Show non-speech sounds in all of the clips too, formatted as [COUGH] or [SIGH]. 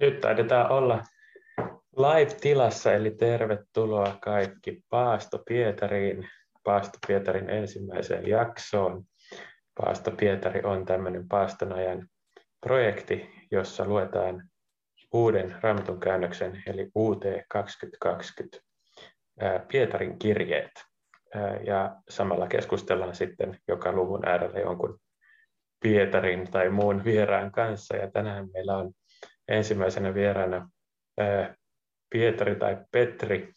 Nyt taidetaan olla live-tilassa, eli tervetuloa kaikki Paasto Pietariin, Paasto Pietarin ensimmäiseen jaksoon. Paasto Pietari on tämmöinen paaston ajan projekti, jossa luetaan uuden raamatun käännöksen, eli UT 2020 Pietarin kirjeet. Ja samalla keskustellaan sitten joka luvun äärellä jonkun Pietarin tai muun vieraan kanssa. Ja tänään meillä on ensimmäisenä vieraana Pietari tai Petri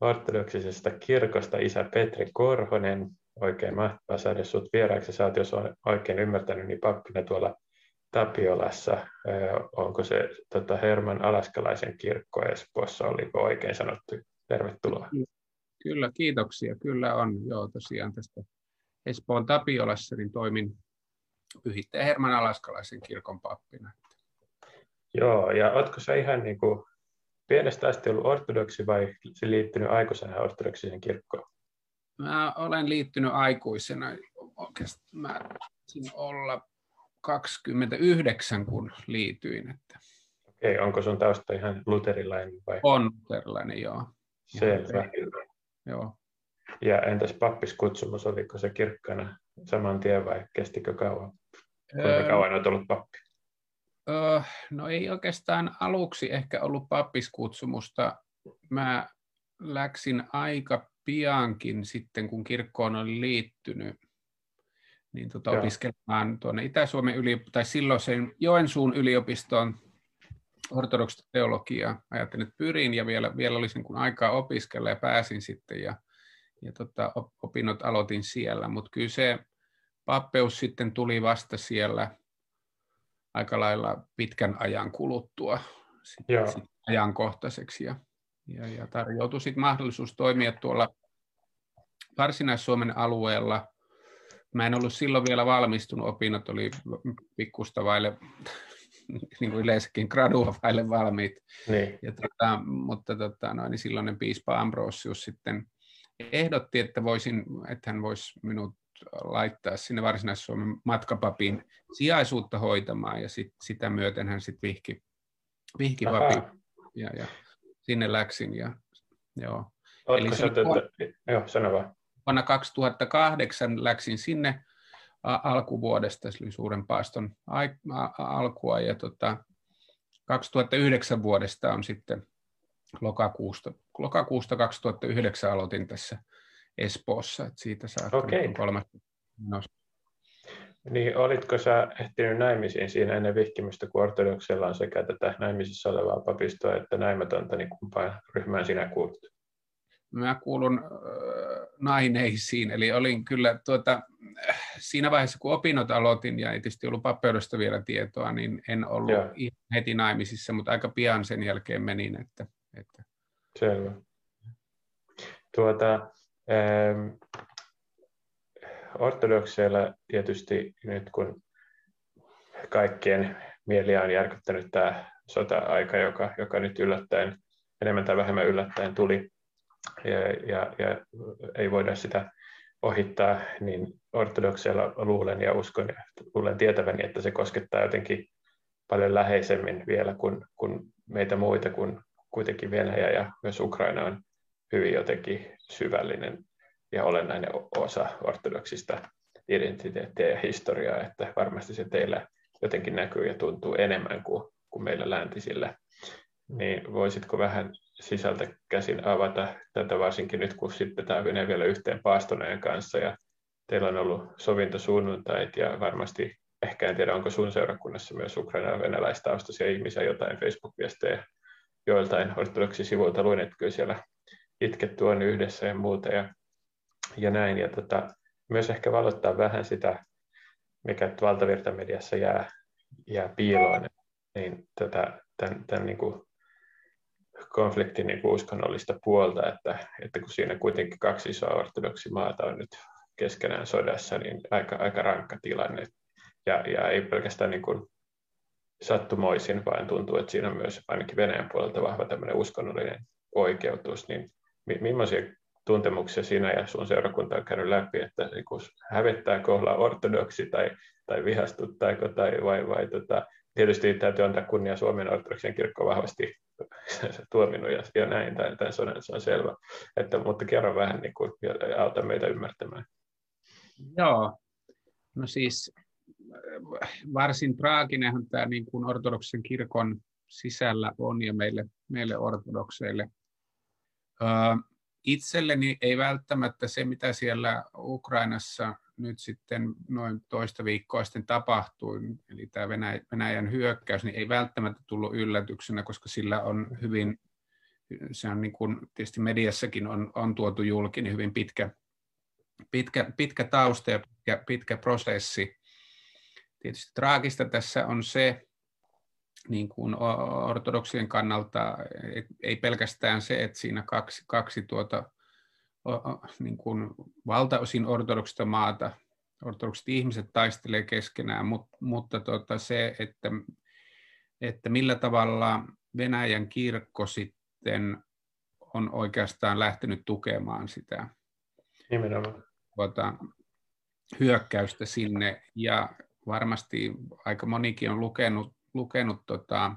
ortodoksisesta kirkosta, isä Petri Korhonen. Oikein mahtavaa saada sinut vieraaksi. Sä oot, jos olen oikein ymmärtänyt, niin pappina tuolla Tapiolassa. Onko se tota, Herman Alaskalaisen kirkko Espoossa, oliko oikein sanottu? Tervetuloa. Kyllä, kiitoksia. Kyllä on. Joo, tosiaan tästä Espoon Tapiolassa niin toimin pyhittäjä Herman Alaskalaisen kirkon pappina. Joo, ja oletko sä ihan niin kuin pienestä asti ollut ortodoksi vai liittynyt aikuisena ortodoksiseen kirkkoon? Mä olen liittynyt aikuisena. Oikeastaan mä olla 29, kun liityin. Että... Okei, onko sun tausta ihan luterilainen vai? On luterilainen, joo. Selvä. Joo. Ja entäs pappiskutsumus, oliko se kirkkana saman tien vai kestikö kauan? Kuinka öö, kauan olet ollut pappi? Öö, no ei oikeastaan aluksi ehkä ollut pappiskutsumusta. Mä läksin aika piankin sitten, kun kirkkoon oli liittynyt, niin tota opiskelemaan tuonne Itä-Suomen yliopistoon, tai silloiseen Joensuun yliopistoon ortodoksista teologiaa. Ajattelin, että pyrin ja vielä, vielä olisin kun aikaa opiskella ja pääsin sitten ja, ja tota, opinnot aloitin siellä, mutta kyllä se pappeus sitten tuli vasta siellä aika lailla pitkän ajan kuluttua sit, sit ajankohtaiseksi ja, ja, ja tarjoutui sitten mahdollisuus toimia tuolla Varsinais-Suomen alueella. Mä en ollut silloin vielä valmistunut, opinnot oli pikkusta vaille, [LAUGHS] niin kuin yleensäkin gradua vaille valmiit. Niin. Ja tota, mutta tota, noin, niin silloinen piispa Ambrosius sitten ehdotti, että, voisin, että hän voisi minut laittaa sinne Varsinais-Suomen matkapapin sijaisuutta hoitamaan ja sit, sitä myöten hän sitten vihki, vihki papi ja, ja sinne läksin. Ja, joo. Eli se vuonna, joo, sano vaan. Vuonna 2008 läksin sinne alkuvuodesta, se oli suuren paaston alkua ja tota, 2009 vuodesta on sitten lokakuusta, lokakuusta 2009 aloitin tässä Espoossa, että siitä saa okay. kolme Niin, olitko sä ehtinyt naimisiin siinä ennen vihkimistä, kun ortodoksella on sekä tätä naimisissa olevaa papistoa että naimatonta, niin kumpaan ryhmään sinä kuulut? Mä kuulun äh, naineisiin, eli olin kyllä tuota, siinä vaiheessa, kun opinnot aloitin ja ei tietysti ollut pappeudesta vielä tietoa, niin en ollut Joo. heti naimisissa, mutta aika pian sen jälkeen menin. Että, että... Selvä. Tuota, ortodokseilla tietysti nyt kun kaikkien mieliä on järkyttänyt tämä sota-aika, joka, joka nyt yllättäen, enemmän tai vähemmän yllättäen tuli, ja, ja, ja ei voida sitä ohittaa, niin ortodokseilla luulen ja uskon ja luulen tietäväni, että se koskettaa jotenkin paljon läheisemmin vielä kuin, kuin meitä muita, kun kuitenkin Venäjä ja myös Ukraina on hyvin jotenkin syvällinen ja olennainen osa ortodoksista identiteettiä ja historiaa, että varmasti se teillä jotenkin näkyy ja tuntuu enemmän kuin, kuin meillä läntisillä. Niin voisitko vähän sisältä käsin avata tätä varsinkin nyt, kun sitten tämä menee vielä yhteen paastoneen kanssa ja teillä on ollut sovintosuunnuntait ja varmasti, ehkä en tiedä onko sun seurakunnassa myös ukraina venäläistaustaisia ihmisiä, jotain Facebook-viestejä joiltain ortodoksisivuilta luin, että kyllä siellä itketty on yhdessä ja muuta. Ja, ja näin. Ja tota, myös ehkä valottaa vähän sitä, mikä valtavirtamediassa jää, jää piiloon, niin tätä, tämän, tämän niin kuin konfliktin niin kuin uskonnollista puolta, että, että kun siinä kuitenkin kaksi isoa ortodoksimaata on nyt keskenään sodassa, niin aika, aika rankka tilanne. Ja, ja ei pelkästään niin kuin sattumoisin, vaan tuntuu, että siinä on myös ainakin Venäjän puolelta vahva tämmöinen uskonnollinen oikeutus, niin millaisia tuntemuksia sinä ja sun seurakunta on käynyt läpi, että niin hävettääkö olla ortodoksi tai, tai vihastuttaako tai vai, vai tota, tietysti täytyy antaa kunnia Suomen ortodoksen kirkko vahvasti [LAUGHS] tuominut ja, ja näin, tai, tai se, on, se on selvä. Että, mutta kerro vähän niin kuin, ja auta meitä ymmärtämään. Joo, no siis varsin traaginenhan tämä niin kuin ortodoksen kirkon sisällä on ja meille, meille ortodokseille. Itselleni ei välttämättä se, mitä siellä Ukrainassa nyt sitten noin toista viikkoa sitten tapahtui, eli tämä Venäjän hyökkäys, niin ei välttämättä tullut yllätyksenä, koska sillä on hyvin, se on niin kuin tietysti mediassakin on, on tuotu julki, niin hyvin pitkä, pitkä, pitkä tausta ja pitkä, pitkä prosessi. Tietysti traagista tässä on se, niin kuin ortodoksien kannalta, ei pelkästään se, että siinä kaksi, kaksi tuota, niin kuin valtaosin ortodoksista maata, ortodokset ihmiset taistelee keskenään, mutta, mutta tota se, että, että millä tavalla Venäjän kirkko sitten on oikeastaan lähtenyt tukemaan sitä tuota, hyökkäystä sinne. Ja varmasti aika monikin on lukenut, lukenut tota,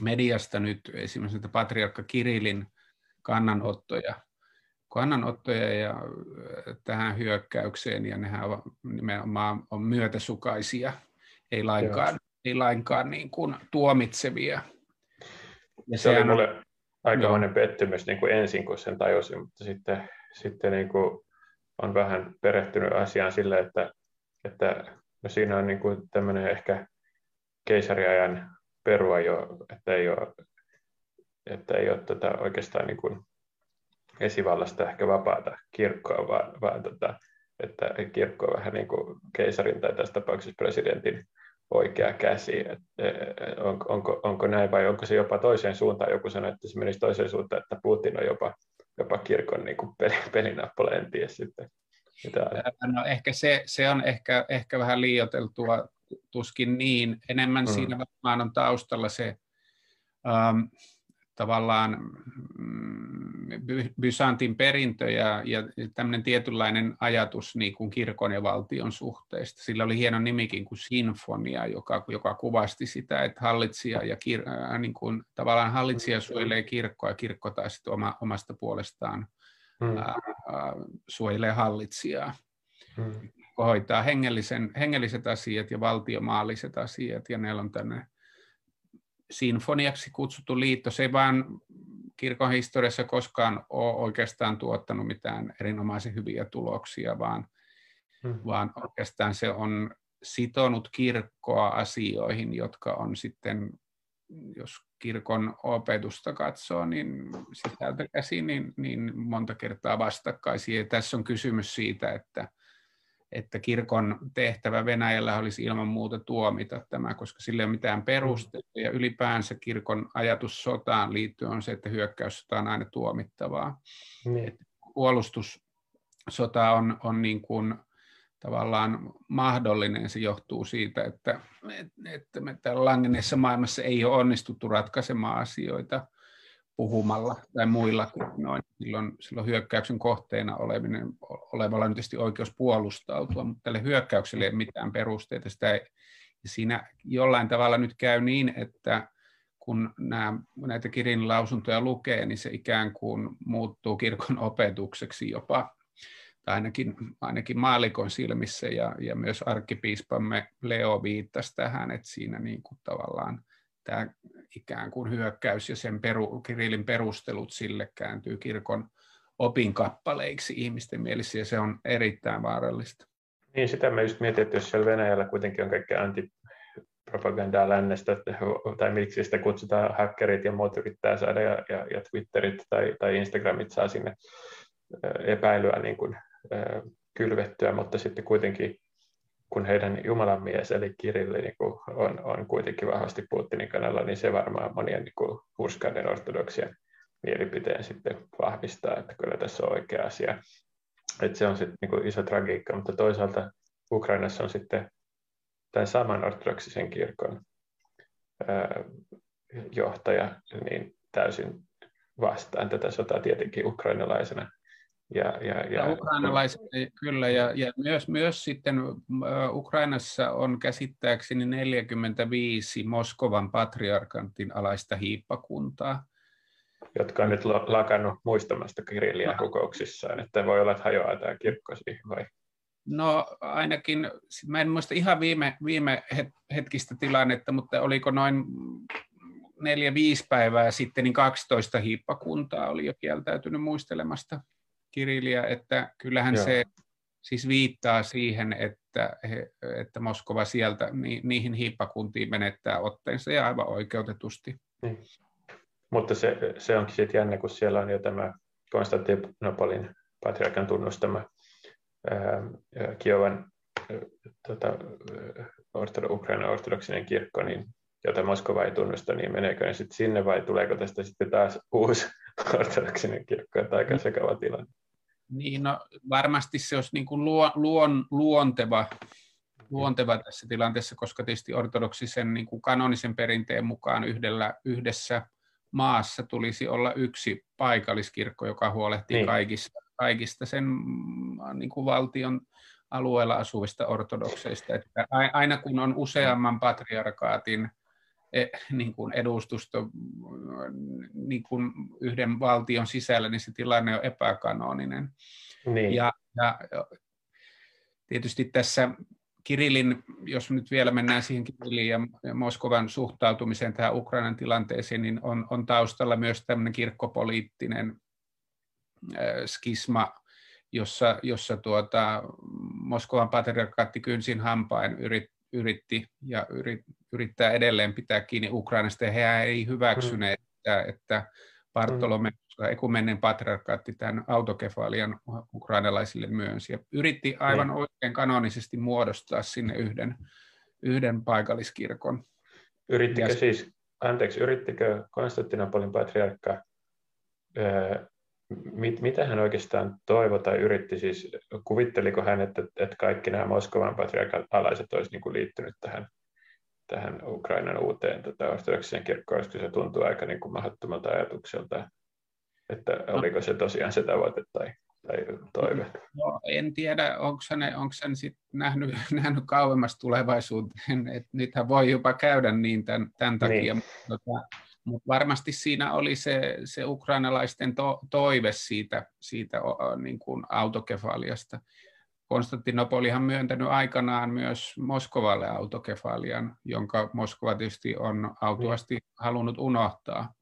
mediasta nyt esimerkiksi patriarkka Kirilin kannanottoja, kannanottoja ja tähän hyökkäykseen, ja nehän on, nimenomaan on myötäsukaisia, ei lainkaan, ei lainkaan niin kuin tuomitsevia. Ja se oli mulle aikamoinen pettymys niin kuin ensin, kun sen tajusin, mutta sitten, sitten niin kuin on vähän perehtynyt asiaan sille, että, että no siinä on niin kuin tämmöinen ehkä keisariajan perua jo, että ei ole, että ei ole tätä oikeastaan niin kuin esivallasta ehkä vapaata kirkkoa, vaan, vaan tota, että kirkko on vähän niin kuin keisarin tai tässä tapauksessa presidentin oikea käsi. Et, e, e, on, onko, onko näin vai onko se jopa toiseen suuntaan? Joku sanoi, että se menisi toiseen suuntaan, että Putin on jopa, jopa kirkon niin kuin pelinappula, en tiedä sitten. No ehkä se, se on ehkä, ehkä vähän liioteltua, tuskin niin. Enemmän mm. siinä varmaan on taustalla se um, tavallaan mm, Byzantin perintö ja, ja tämmöinen tietynlainen ajatus niin kuin kirkon ja valtion suhteesta. Sillä oli hieno nimikin kuin sinfonia, joka, joka kuvasti sitä, että hallitsija ja kir, äh, niin kuin, tavallaan hallitsija suojelee kirkkoa ja kirkko taas sitten oma, omasta puolestaan hmm. ää, suojelee hallitsijaa. Hmm. Hoitaa hengellisen, hengelliset asiat ja valtiomaalliset asiat ja ne on tänne sinfoniaksi kutsuttu liitto, se ei vaan kirkon historiassa koskaan ole oikeastaan tuottanut mitään erinomaisen hyviä tuloksia, vaan, hmm. vaan oikeastaan se on sitonut kirkkoa asioihin, jotka on sitten, jos kirkon opetusta katsoo, niin sisältä käsin, niin, niin monta kertaa vastakkaisia. Ja tässä on kysymys siitä, että että kirkon tehtävä Venäjällä olisi ilman muuta tuomita tämä, koska sillä ei ole mitään perusteita. Ja ylipäänsä kirkon ajatus sotaan liittyen on se, että hyökkäyssota on aina tuomittavaa. Niin. Puolustussota on, on niin kuin tavallaan mahdollinen. Se johtuu siitä, että, että me täällä langenneessa maailmassa ei ole onnistuttu ratkaisemaan asioita – puhumalla tai muilla kuin. Silloin, silloin hyökkäyksen kohteena olevinen, olevalla on tietysti oikeus puolustautua, mutta tälle hyökkäykselle ei ole mitään perusteita. Sitä ei, siinä jollain tavalla nyt käy niin, että kun nämä, näitä Kirin lausuntoja lukee, niin se ikään kuin muuttuu kirkon opetukseksi jopa, tai ainakin, ainakin maalikon silmissä, ja, ja myös arkkipiispamme Leo viittasi tähän, että siinä niin kuin tavallaan tämä ikään kuin hyökkäys ja sen peru, Kirillin perustelut sille kääntyy kirkon opinkappaleiksi ihmisten mielissä, ja se on erittäin vaarallista. Niin, sitä mä just mietin, että jos siellä Venäjällä kuitenkin on kaikkea antipropagandaa lännestä, tai miksi sitä kutsutaan hackerit ja muut yrittää saada, ja, ja, ja Twitterit tai, tai Instagramit saa sinne epäilyä niin kuin, kylvettyä, mutta sitten kuitenkin kun heidän Jumalan mies, eli Kirilli, niin on, on kuitenkin vahvasti Putinin kanalla, niin se varmaan monien niin hurskaiden ortodoksien mielipiteen sitten vahvistaa, että kyllä tässä on oikea asia. Että se on sitten niin iso tragiikka, mutta toisaalta Ukrainassa on sitten tämän saman ortodoksisen kirkon ää, johtaja niin täysin vastaan tätä sotaa tietenkin ukrainalaisena Ja, ja, ja, ja ukrainalaiset, kyllä, ja, ja myös, myös sitten Ukrainassa on käsittääkseni 45 Moskovan patriarkantin alaista hiippakuntaa. Jotka on nyt lakannut muistamasta Kirilliä no. rukouksissaan, että voi olla, että hajoaa tämä kirkko siihen vai? No ainakin, mä en muista ihan viime, viime hetkistä tilannetta, mutta oliko noin neljä, viisi päivää sitten, niin 12 hiippakuntaa oli jo kieltäytynyt muistelemasta Kirilliä, että kyllähän Joo. se siis viittaa siihen, että, he, että Moskova sieltä ni, niihin hiippakuntiin menettää otteensa ja aivan oikeutetusti. Niin. Mutta se, se onkin sitten jännä, kun siellä on jo tämä Konstantinopolin patriarkan tunnustama ää, Kiovan tota, ortodo, Ukrainan ortodoksinen kirkko, niin jota Moskova ei tunnusta, niin meneekö ne sitten sinne vai tuleeko tästä sitten taas uusi [LAUGHS] ortodoksinen kirkko, että aika sekava tilanne? Niin, no, varmasti se olisi niin kuin luon, luon, luonteva, luonteva tässä tilanteessa, koska tietysti ortodoksisen niin kuin kanonisen perinteen mukaan yhdellä, yhdessä maassa tulisi olla yksi paikalliskirkko, joka huolehtii niin. kaikista, kaikista sen niin kuin valtion alueella asuvista ortodokseista. Että aina kun on useamman patriarkaatin niin kuin edustusto niin kuin yhden valtion sisällä, niin se tilanne on epäkanoninen. Niin. Ja, ja tietysti tässä Kirillin, jos nyt vielä mennään siihen Kirillin ja Moskovan suhtautumiseen tähän Ukrainan tilanteeseen, niin on, on taustalla myös tämmöinen kirkkopoliittinen skisma, jossa, jossa tuota, Moskovan patriarkaatti kynsin hampain yrit, yritti ja yrit, yrittää edelleen pitää kiinni Ukrainasta, ja he ei hyväksyneet, mm. että, että Bartolome, mm. ekumenen patriarkaatti tämän autokefalian ukrainalaisille myönsi, ja yritti aivan oikein kanonisesti muodostaa sinne yhden, yhden paikalliskirkon. Yrittikö ja, siis, anteeksi, yrittikö Konstantinopolin patriarkka mit, mitä hän oikeastaan toivoi tai yritti, siis kuvitteliko hän, että, että kaikki nämä Moskovan patriarkan alaiset olisi niin liittynyt tähän, tähän Ukrainan uuteen tota, ortodoksisen kirkkoon, koska se tuntuu aika niin kuin mahdottomalta ajatukselta, että no. oliko se tosiaan se tavoite tai, tai toive? No, en tiedä, onko hän, onko hän sit nähnyt, [LAUGHS] nähnyt kauemmas tulevaisuuteen, että nythän voi jopa käydä niin tämän, tämän takia, niin. mutta tota, mutta varmasti siinä oli se, se ukrainalaisten to, toive siitä, siitä niin kuin autokefaliasta. Konstantinopolihan myöntänyt aikanaan myös Moskovalle autokefalian, jonka Moskova tietysti on autuasti halunnut unohtaa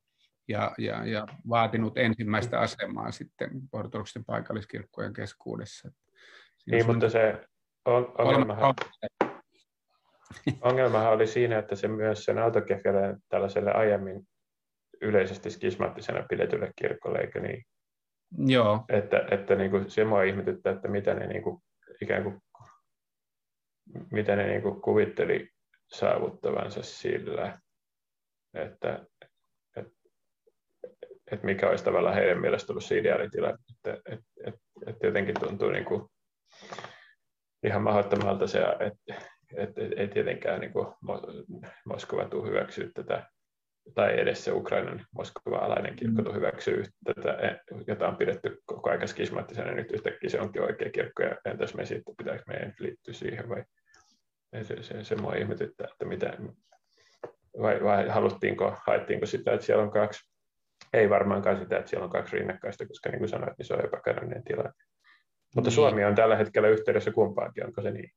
ja, ja, ja vaatinut ensimmäistä mm. asemaa sitten ortodoksisten paikalliskirkkojen keskuudessa. Siinä niin, mutta se on, ongelmahan, Ongelmahan oli siinä, että se myös sen autokefille tällaiselle aiemmin yleisesti skismattisena pidetylle kirkolle, eikö niin? Joo. Että, että niin kuin, se mua ihmetyttää, että mitä ne niin kuin, ikään kuin, mitä ne niin kuin kuvitteli saavuttavansa sillä, että, että, että mikä olisi tavallaan heidän mielestä ollut se ideaalitila, että, että, että, että jotenkin tuntuu niin kuin ihan mahdottomalta se, että, että ei tietenkään niin kuin Moskova tule hyväksyä tätä tai edes se Ukrainan Moskova-alainen kirkko mm. hyväksyy tätä, e, jota on pidetty koko ajan skismaattisena, nyt yhtäkkiä se onkin oikea kirkko, ja entäs me sitten, pitääkö meidän liittyä siihen, vai se, se, se mua ihmetyttää, että mitä, vai, vai haluttiinko, haettiinko sitä, että siellä on kaksi, ei varmaankaan sitä, että siellä on kaksi rinnakkaista, koska niin kuin sanoit, niin se on epäkäynninen tilanne. Mutta niin. Suomi on tällä hetkellä yhteydessä kumpaankin, onko se niin?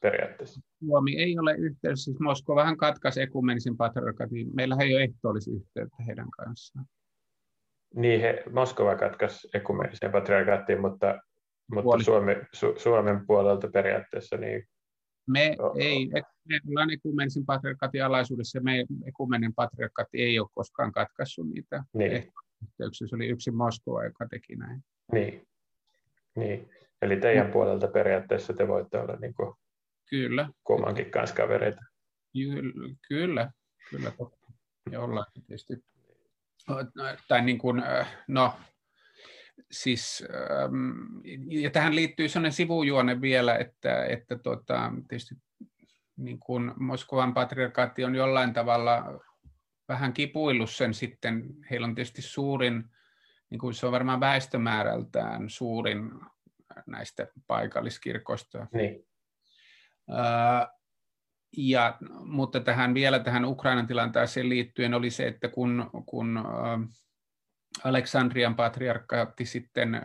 Periaatteessa. Suomi ei ole yhteydessä, siis Moskovahan katkaisi ekumenisen patriarkatin. Meillä ei ole ehtoollis yhteyttä heidän kanssaan. Niin, he, Moskova katkaisi ekumenisen patriarkaattiin, mutta, mutta Suomi, Su, Suomen puolelta periaatteessa niin me oh, ei, me ollaan ekumenisen patriarkaatin alaisuudessa, me ekumenen patriarkaatti ei ole koskaan katkaissut niitä niin. yhteyksiä. Se oli yksi Moskova, joka teki näin. Niin, niin. eli teidän no. puolelta periaatteessa te voitte olla niin kuin Kyllä. Kummankin kanssa kavereita. Kyllä, kyllä, kyllä. Jollain tietysti. Tai niin kuin, no, siis, ja tähän liittyy sellainen sivujuone vielä, että, että tuota, tietysti niin kuin Moskovan patriarkaatti on jollain tavalla vähän kipuillut sen sitten, heillä on tietysti suurin niin kuin se on varmaan väestömäärältään suurin näistä paikalliskirkoista. Niin. Ja, mutta tähän vielä tähän Ukrainan tilanteeseen liittyen oli se, että kun, kun Aleksandrian patriarkaatti sitten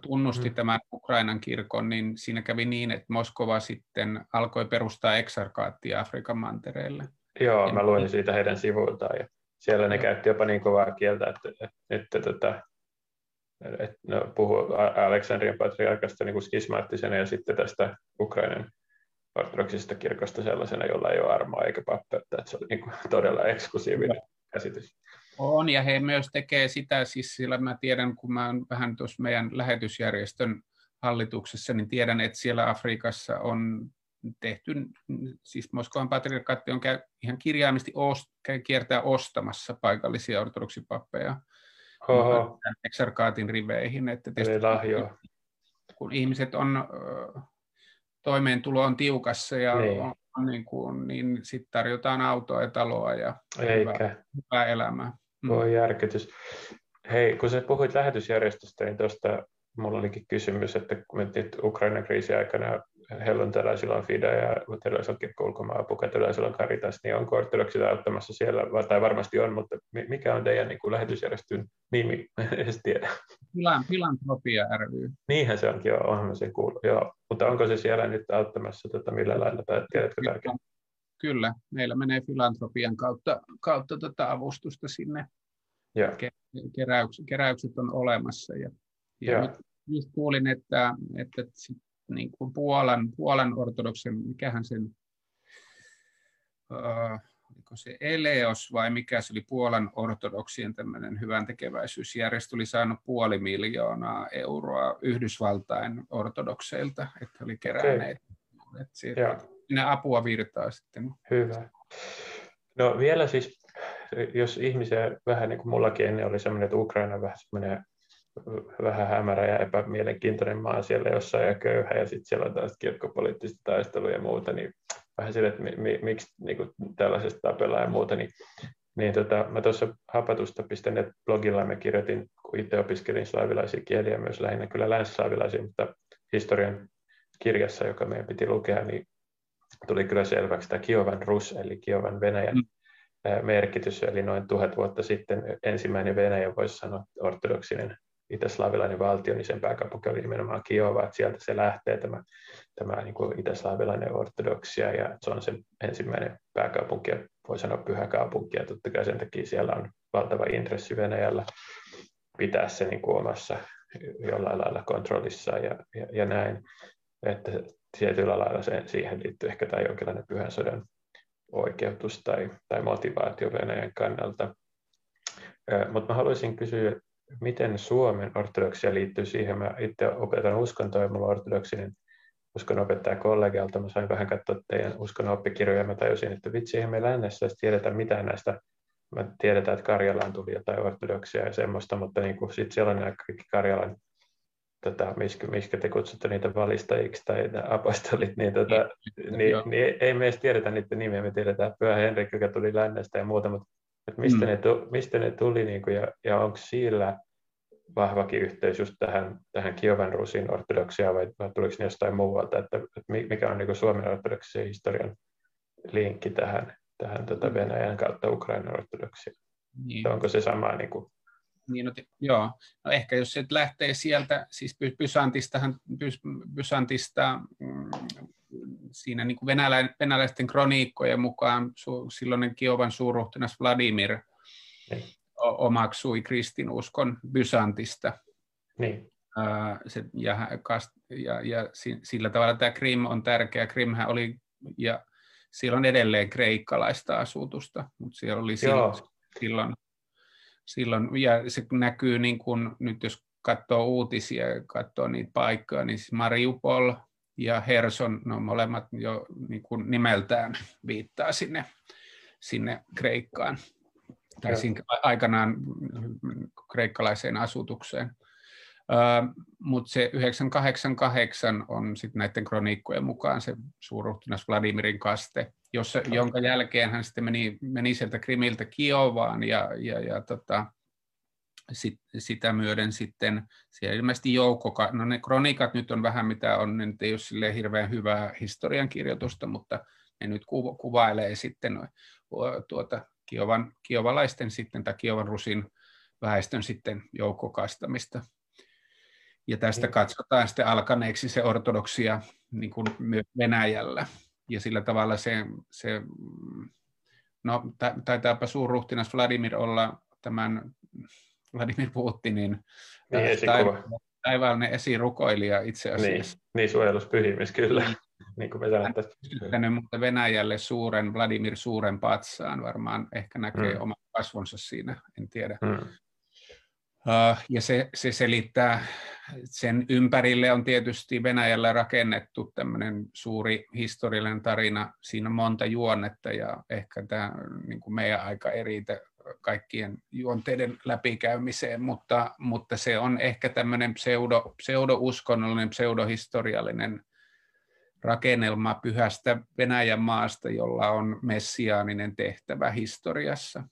tunnusti mm. tämän Ukrainan kirkon, niin siinä kävi niin, että Moskova sitten alkoi perustaa eksarkaattia Afrikan mantereelle. Joo, ja mä luin siitä heidän sivuiltaan ja siellä ne käytti jopa niin kovaa kieltä, että, että, että, että, että no, puhu Aleksandrian patriarkasta niin kuin skismaattisena ja sitten tästä Ukrainan ortodoksista kirkosta sellaisena, jolla ei ole armoa eikä pappeutta, että se oli niin kuin todella eksklusiivinen käsitys. On, ja he myös tekee sitä, siis sillä mä tiedän, kun mä olen vähän tuossa meidän lähetysjärjestön hallituksessa, niin tiedän, että siellä Afrikassa on tehty, siis Moskovan patriarkaatti on käy, ihan kirjaimisesti ost, kiertää ostamassa paikallisia ortodoksipappeja eksarkaatin riveihin. Että Eli kun ihmiset on, toimeentulo on tiukassa ja niin. on niin, kuin, niin sitten tarjotaan autoa ja taloa ja Eikä. hyvää, hyvää elämää. Mm. Voi järkytys. Hei, kun sä puhuit lähetysjärjestöstä, niin tuosta mulla olikin kysymys, että kun nyt Ukrainan kriisi aikana helluntalaisilla on FIDA ja luterilaisilla on kirkko ulkomaan apu, katolilaisilla on Caritas, niin onko ortodoksit auttamassa siellä, tai varmasti on, mutta mikä on teidän niin kuin lähetysjärjestön nimi? [LAUGHS] En tiedä. Filan, Filantropia ry. Niinhän se onkin, joo, onhan sen kuullut, joo. Mutta onko se siellä nyt auttamassa tota, millä lailla, tai tiedätkö tarkemmin? Kyllä, meillä menee filantropian kautta, kautta tota avustusta sinne. Ja. Keräyks, keräykset on olemassa. Ja, ja nyt just kuulin, että, että niin kuin Puolan, Puolan ortodoksen, mikähän sen, uh, oliko se Eleos vai mikä se oli Puolan ortodoksien tämmöinen hyvän tekeväisyysjärjestö, oli saanut puoli miljoonaa euroa Yhdysvaltain ortodokseilta, että oli keränneet. Okay. Siitä, apua virtaa sitten. Hyvä. No vielä siis, jos ihmisiä vähän niin kuin mullakin ennen oli semmoinen, että Ukraina on vähän semmoinen vähän hämärä ja epämielenkiintoinen maa siellä jossain ja köyhä ja sitten siellä on taas kirkkopoliittista taistelua ja muuta, niin vähän sille, että mi, mi, miksi niin kuin tällaisesta tapellaan ja muuta, niin, niin tota, mä tuossa hapatusta.net blogilla mä kirjoitin, kun itse opiskelin slaavilaisia kieliä, myös lähinnä kyllä länsislaavilaisia, mutta historian kirjassa, joka meidän piti lukea, niin tuli kyllä selväksi tämä Kiovan Rus, eli Kiovan Venäjän mm. merkitys, eli noin tuhat vuotta sitten ensimmäinen Venäjä, voisi sanoa ortodoksinen itä-slaavilainen valtio, niin sen pääkaupunki oli nimenomaan Kiova, että sieltä se lähtee tämä, tämä niin kuin itä-slaavilainen ortodoksia, ja se on sen ensimmäinen pääkaupunki, ja voi sanoa pyhä kaupunki, ja totta kai sen takia siellä on valtava intressi Venäjällä pitää se niin kuin omassa jollain lailla kontrollissa ja, ja, ja näin, että tietyllä lailla se, siihen liittyy ehkä tämä jonkinlainen pyhän sodan oikeutus tai, tai motivaatio Venäjän kannalta. Mutta mä haluaisin kysyä miten Suomen ortodoksia liittyy siihen. Mä itse opetan uskontoa ja mulla on ortodoksinen uskonopettaja kollegialta. Mä sain vähän katsoa teidän uskonnon oppikirjoja ja mä tajusin, että vitsi, eihän me lännessä edes tiedetä mitään näistä. Mä tiedetään, että Karjalaan tuli jotain ortodoksia ja semmoista, mutta niin kuin sit siellä on nämä kaikki Karjalan tota, miskä, miskä te kutsutte niitä valistajiksi tai apostolit, niin, tota, niin, niin, niin, ei me edes tiedetä niiden nimiä, me tiedetään Pyhä Henrik, joka tuli lännestä ja muuta, mutta että mistä, mm. ne, mistä ne tuli niin kuin, ja, ja onko sillä vahvakin yhteys just tähän, tähän Kiovan Rusin ortodoksiaan vai, vai tuliko ne jostain muualta, että, että mikä on niin kuin Suomen ortodoksisen historian linkki tähän, tähän tota Venäjän kautta Ukrainan ortodoksiaan? Niin. Onko se sama niin kuin niin, no, joo. No ehkä jos se lähtee sieltä, siis Bysantistahan, Bysantista mm, siinä niin kuin venälä, venäläisten kroniikkojen mukaan su, silloinen Kiovan suurruhtinas Vladimir niin. omaksui kristinuskon Bysantista. Niin. se, ja, ja, ja sillä tavalla tämä Krim on tärkeä. Krimhän oli, ja siellä on edelleen kreikkalaista asutusta, mutta siellä oli silloin, silloin, silloin, ja se näkyy niin kuin, nyt jos katsoo uutisia ja katsoo niitä paikkoja, niin siis Mariupol, ja Herson, no molemmat jo niin kuin nimeltään viittaa sinne, sinne Kreikkaan, tai sinne aikanaan kreikkalaiseen asutukseen. Mutta se 988 on sitten näiden kroniikkojen mukaan se suurruhtinas Vladimirin kaste, jossa, jonka jälkeen hän sitten meni, meni sieltä Krimiltä Kiovaan ja, ja, ja tota, sit, sitä myöden sitten, siellä ilmeisesti joukko, no ne kronikat nyt on vähän mitä on, ne nyt ei ole sille hirveän hyvää historiankirjoitusta, mutta ne nyt kuvailee sitten tuota, Kiovan, kiovalaisten sitten, tai Kiovan rusin väestön sitten joukkokastamista. Ja tästä niin. katsotaan sitten alkaneeksi se ortodoksia niin kuin myös Venäjällä. Ja sillä tavalla se, se no taitaapa suurruhtinas Vladimir olla tämän Vladimir Putinin niin, taivaallinen esirukoilija itse niin, asiassa. Niin, niin suojeluspyhimis kyllä. Niin. niin kuin me sanotaan. mutta Venäjälle suuren, Vladimir suuren patsaan, varmaan ehkä näkee mm. oman kasvonsa siinä, en tiedä. Mm. Ja se, se selittää, sen ympärille on tietysti Venäjällä rakennettu tämmöinen suuri historiallinen tarina. Siinä on monta juonnetta ja ehkä tämä niin kuin meidän aika eritä kaikkien juonteiden läpikäymiseen, mutta, mutta se on ehkä tämmöinen pseudo, pseudo-uskonnollinen, pseudohistoriallinen rakennelma pyhästä Venäjän maasta, jolla on messiaaninen tehtävä historiassa.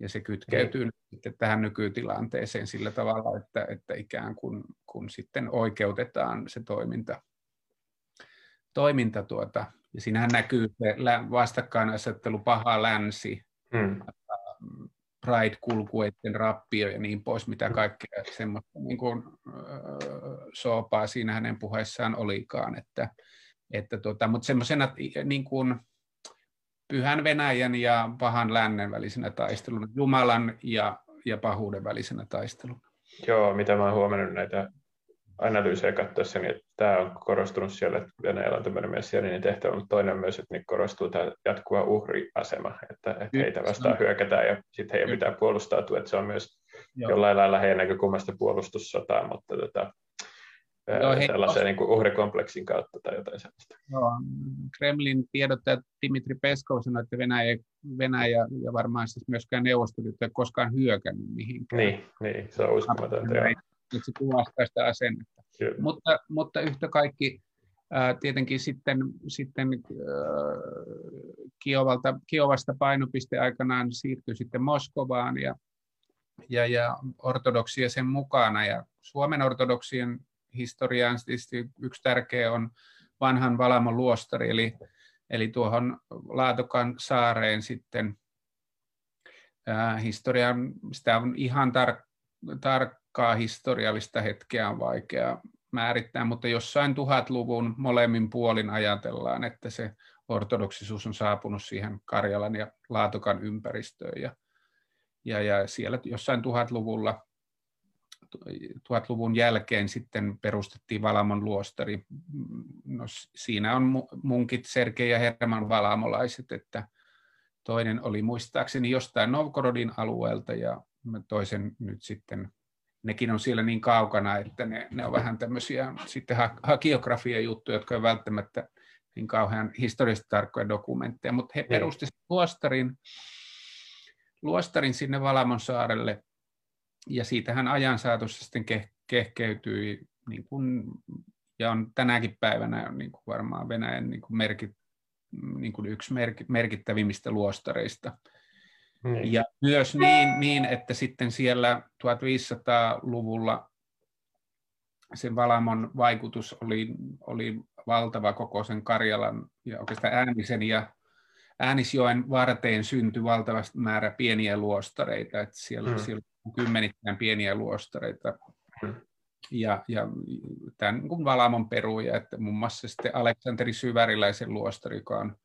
Ja se kytkeytyy niin. sitten tähän nykytilanteeseen sillä tavalla, että, että ikään kuin kun sitten oikeutetaan se toiminta. toiminta tuota, ja siinähän näkyy se vastakkainasettelu paha länsi, hmm. Pride-kulkueiden rappio ja niin pois, mitä kaikkea semmoista niin kuin, soopaa siinä hänen puheessaan olikaan. Että, että tota, mutta semmoisena niin kuin, pyhän Venäjän ja pahan lännen välisenä taisteluna, Jumalan ja, ja pahuuden välisenä taisteluna. Joo, mitä mä oon huomannut näitä analyysejä katsoessa, niin että tämä on korostunut siellä, että Venäjällä on tämmöinen messianinen tehtävä, mutta toinen myös, että niin korostuu tämä jatkuva uhriasema, että, että heitä vastaan hyökätään ja sitten heidän pitää puolustautua, että se on myös Joo. jollain lailla heidän näkökulmasta puolustussotaa, mutta tota, Joo, hei, sellaisen niin kuin uhrikompleksin kautta tai jotain sellaista. Joo, Kremlin tiedottaja Dimitri Peskov sanoi, että Venäjä, Venäjä ja varmaan siis myöskään neuvostoliitto ei koskaan hyökännyt mihinkään. Niin, niin se on uskomatonta. Nyt se kuvastaa sitä asennetta. Mutta, mutta yhtä kaikki tietenkin sitten, sitten Kiovalta, Kiovasta painopiste aikanaan siirtyi sitten Moskovaan ja, ja, ja ortodoksia sen mukana. Ja Suomen ortodoksien historiaan yksi tärkeä on vanhan Valamon luostari, eli, eli tuohon Laatokan saareen sitten ää, historian, sitä on ihan tar, tarkkaa historiallista hetkeä on vaikea määrittää, mutta jossain tuhatluvun molemmin puolin ajatellaan, että se ortodoksisuus on saapunut siihen Karjalan ja Laatokan ympäristöön. Ja, ja, ja siellä jossain tuhatluvulla tuhatluvun jälkeen sitten perustettiin Valamon luostari. No, siinä on munkit Sergei ja Herman Valamolaiset, että toinen oli muistaakseni jostain Novgorodin alueelta ja toisen nyt sitten, nekin on siellä niin kaukana, että ne, ne on vähän tämmöisiä sitten hakiografia juttuja, jotka on välttämättä niin kauhean historiallisesti tarkkoja dokumentteja, mutta he perustivat luostarin, luostarin sinne Valamon saarelle ja siitähän ajan saatossa sitten kehkeytyi niin kuin, ja on tänäkin päivänä niin kuin varmaan Venäjän niin kuin merkit, niin kuin yksi merkittävimmistä luostareista. Niin. Ja myös niin, niin, että sitten siellä 1500-luvulla sen Valamon vaikutus oli, oli valtava koko sen Karjalan ja oikeastaan Äänisen ja Äänisjoen varteen syntyi valtavasti määrä pieniä luostareita, että siellä, hmm. siellä kymmenittäin pieniä luostareita. Ja, ja tämän niin kuin Valamon peruja, että muun muassa sitten Aleksanteri Syväriläisen luostari, joka on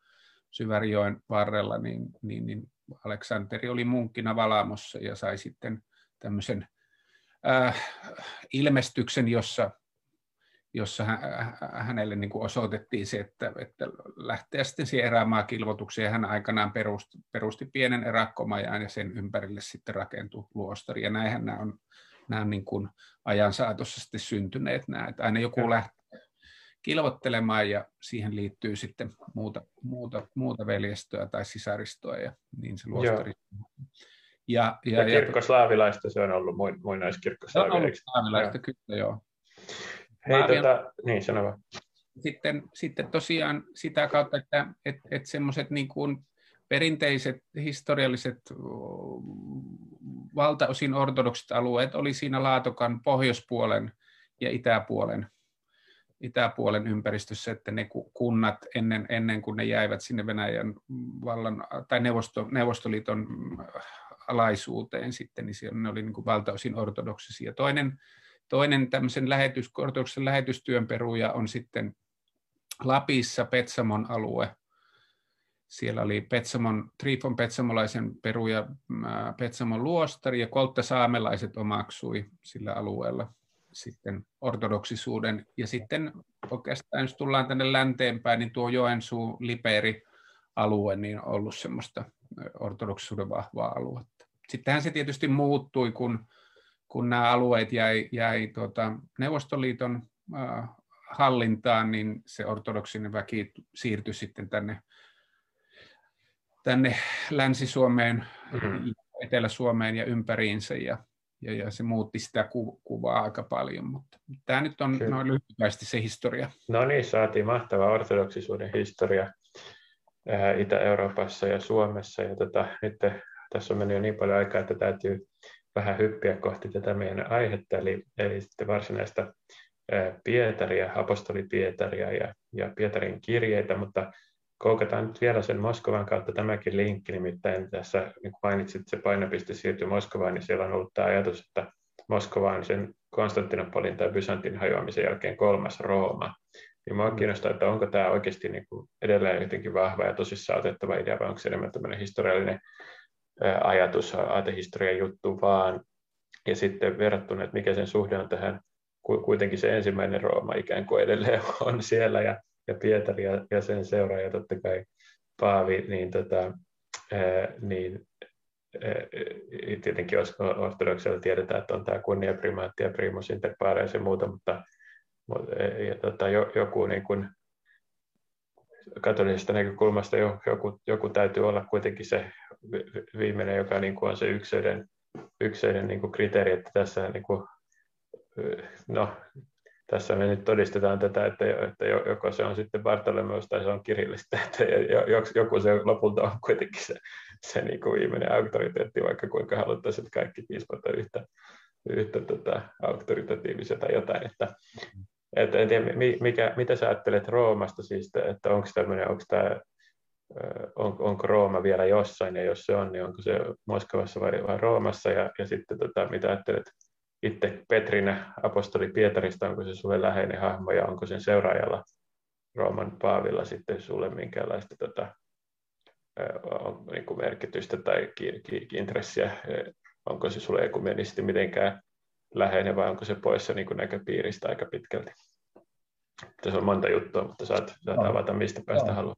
Syvärijoen varrella, niin, niin, niin Aleksanteri oli munkkina Valamossa ja sai sitten tämmöisen äh, ilmestyksen, jossa jossa hänelle niin kuin osoitettiin se, että, että lähteä sitten siihen erämaakilvoitukseen. Hän aikanaan perusti, perusti pienen erakkomajaan ja sen ympärille sitten rakentui luostari. Ja näinhän nämä on, nämä on niin kuin ajan saatossa sitten syntyneet nämä. Että aina joku lähtee kilvottelemaan ja siihen liittyy sitten muuta, muuta, muuta veljestöä tai sisaristoa ja niin se luostari. Joo. Ja, ja, ja, kirkkoslaavilaista se on ollut, muinaiskirkkoslaavilaista. Se on ollut slaavilaista, kyllä joo. Hei, tota, niin, sano vaan. Sitten, sitten tosiaan sitä kautta, että et, et semmoiset niin kuin perinteiset historialliset valtaosin ortodoksit alueet oli siinä Laatokan pohjoispuolen ja itäpuolen, itäpuolen ympäristössä, että ne kunnat ennen, ennen kuin ne jäivät sinne Venäjän vallan tai Neuvosto, Neuvostoliiton alaisuuteen sitten, niin siellä ne oli niin kuin valtaosin ortodoksisia. Toinen, toinen tämmöisen lähetys, lähetystyön peruja on sitten Lapissa Petsamon alue. Siellä oli Petsamon, Trifon Petsamolaisen peru ja Petsamon luostari ja Koltta saamelaiset omaksui sillä alueella sitten ortodoksisuuden. Ja sitten oikeastaan, jos tullaan tänne länteenpäin, niin tuo Joensuu, Liperi alue niin on ollut semmoista ortodoksisuuden vahvaa aluetta. Sittenhän se tietysti muuttui, kun, kun nämä alueet jäi, jäi tuota Neuvostoliiton äh, hallintaan, niin se ortodoksinen väki siirtyi sitten tänne, tänne Länsi-Suomeen, mm-hmm. Etelä-Suomeen ja ympäriinsä, ja, ja, ja se muutti sitä ku, kuvaa aika paljon, mutta tämä nyt on Kyllä. noin lyhyesti se historia. No niin, saatiin mahtava ortodoksisuuden historia Itä-Euroopassa ja Suomessa, ja tota, nyt tässä on mennyt jo niin paljon aikaa, että täytyy vähän hyppiä kohti tätä meidän aihetta, eli, eli sitten varsinaista Pietaria, apostoli Pietaria ja, ja Pietarin kirjeitä, mutta koukataan nyt vielä sen Moskovan kautta tämäkin linkki, nimittäin tässä niin kuin mainitsit, että se painopiste siirtyi Moskovaan, niin siellä on ollut tämä ajatus, että Moskova on sen Konstantinopolin tai Byzantin hajoamisen jälkeen kolmas Rooma. Niin minua kiinnostaa, että onko tämä oikeasti niin kuin edelleen jotenkin vahva ja tosissaan otettava idea, vai onko se enemmän tämmöinen historiallinen ajatus, aatehistorian juttu vaan, ja sitten verrattuna, että mikä sen suhde on tähän kuitenkin se ensimmäinen Rooma ikään kuin edelleen [LAUGHS] on siellä ja, ja Pietari ja, ja sen seuraaja totta kai Paavi, niin, tota, niin tietenkin ortodoksilla tiedetään, että on tämä kunnia primaatti ja primus inter pares ja muuta, mutta ja, tota, joku niin kuin, katolisesta näkökulmasta joku, joku täytyy olla kuitenkin se viimeinen, joka niin kuin on se yksilöiden, yksilöiden niin kuin kriteeri, että tässä niin kuin no, tässä me nyt todistetaan tätä, että, että joko se on sitten Bartolomeus tai se on kirillistä, että joku se lopulta on kuitenkin se, se niin kuin viimeinen auktoriteetti, vaikka kuinka haluttaisiin, että kaikki piispat yhtä, yhtä tota, auktoritatiivisia tai jotain. Että, että en tiedä, mikä, mitä sä ajattelet Roomasta siis, että onko tämmöinen, onko tämä on, onko Rooma vielä jossain, ja jos se on, niin onko se Moskovassa vai, vai Roomassa, ja, ja sitten tota, mitä ajattelet itse Petrinä apostoli Pietarista, onko se sulle läheinen hahmo ja onko sen seuraajalla Rooman Paavilla sitten sulle minkäänlaista tota, on, niin kuin merkitystä tai ki, ki, intressiä, onko se sulle ekumenisti mitenkään läheinen vai onko se poissa niin kuin näköpiiristä aika pitkälti. Tässä on monta juttua, mutta saat, saat avata mistä päästä haluat.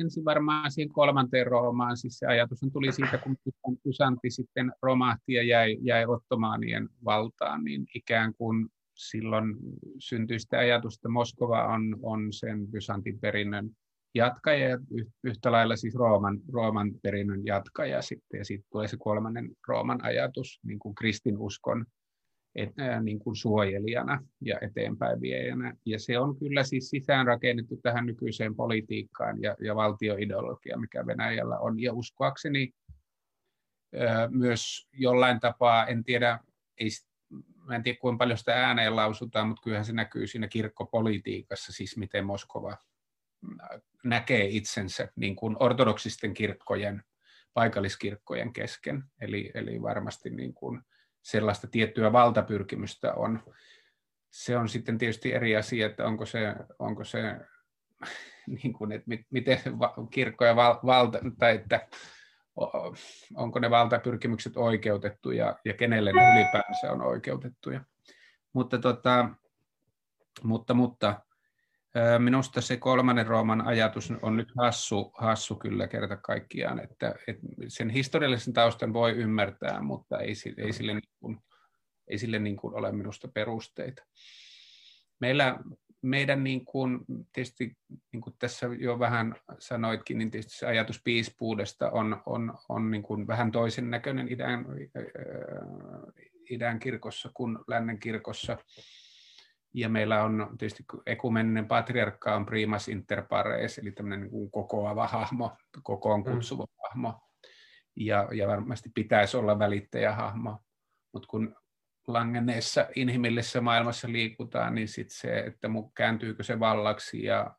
Ensin varmaan siihen kolmanteen Roomaan, siis se ajatus tuli siitä, kun Byzantti sitten romahti ja jäi, jäi ottomaanien valtaan, niin ikään kuin silloin syntyi sitä ajatusta, että Moskova on, on sen Byzantin perinnön jatkaja ja yhtä lailla siis Rooman, Rooman perinnön jatkaja sitten, ja sitten tulee se kolmannen Rooman ajatus niin kuin kristinuskon et, ää, niin kuin suojelijana ja eteenpäin viejänä. Ja se on kyllä siis sisäänrakennettu tähän nykyiseen politiikkaan ja, ja valtioideologiaan, mikä Venäjällä on. Ja uskoakseni ää, myös jollain tapaa, en tiedä, ei, mä en tiedä kuinka paljon sitä ääneen lausutaan, mutta kyllähän se näkyy siinä kirkkopolitiikassa, siis miten Moskova näkee itsensä niin kuin ortodoksisten kirkkojen, paikalliskirkkojen kesken. Eli, eli varmasti niin kuin, sellaista tiettyä valtapyrkimystä on. Se on sitten tietysti eri asia, että onko se, onko se [LAUGHS] niin kuin, että miten kirkko ja valta, tai että onko ne valtapyrkimykset oikeutettuja ja kenelle ne ylipäänsä on oikeutettuja. Mutta, tota, mutta, mutta Minusta se kolmannen Rooman ajatus on nyt hassu, hassu kyllä kerta kaikkiaan, että, että sen historiallisen taustan voi ymmärtää, mutta ei, ei sille, niin kuin, ei sille niin kuin ole minusta perusteita. Meillä, meidän niin kuin, tietysti niin kuin tässä jo vähän sanoitkin, niin tietysti se ajatus piispuudesta on, on, on niin kuin vähän toisen näköinen idän, idän kirkossa kuin lännen kirkossa ja meillä on tietysti ekumeninen patriarkka on primas inter pares, eli tämmöinen niin kuin kokoava hahmo, kokoon mm. kutsuva mm. hahmo. ja, ja varmasti pitäisi olla välittäjähahmo, mutta kun langenneessa inhimillisessä maailmassa liikutaan, niin sit se, että kääntyykö se vallaksi ja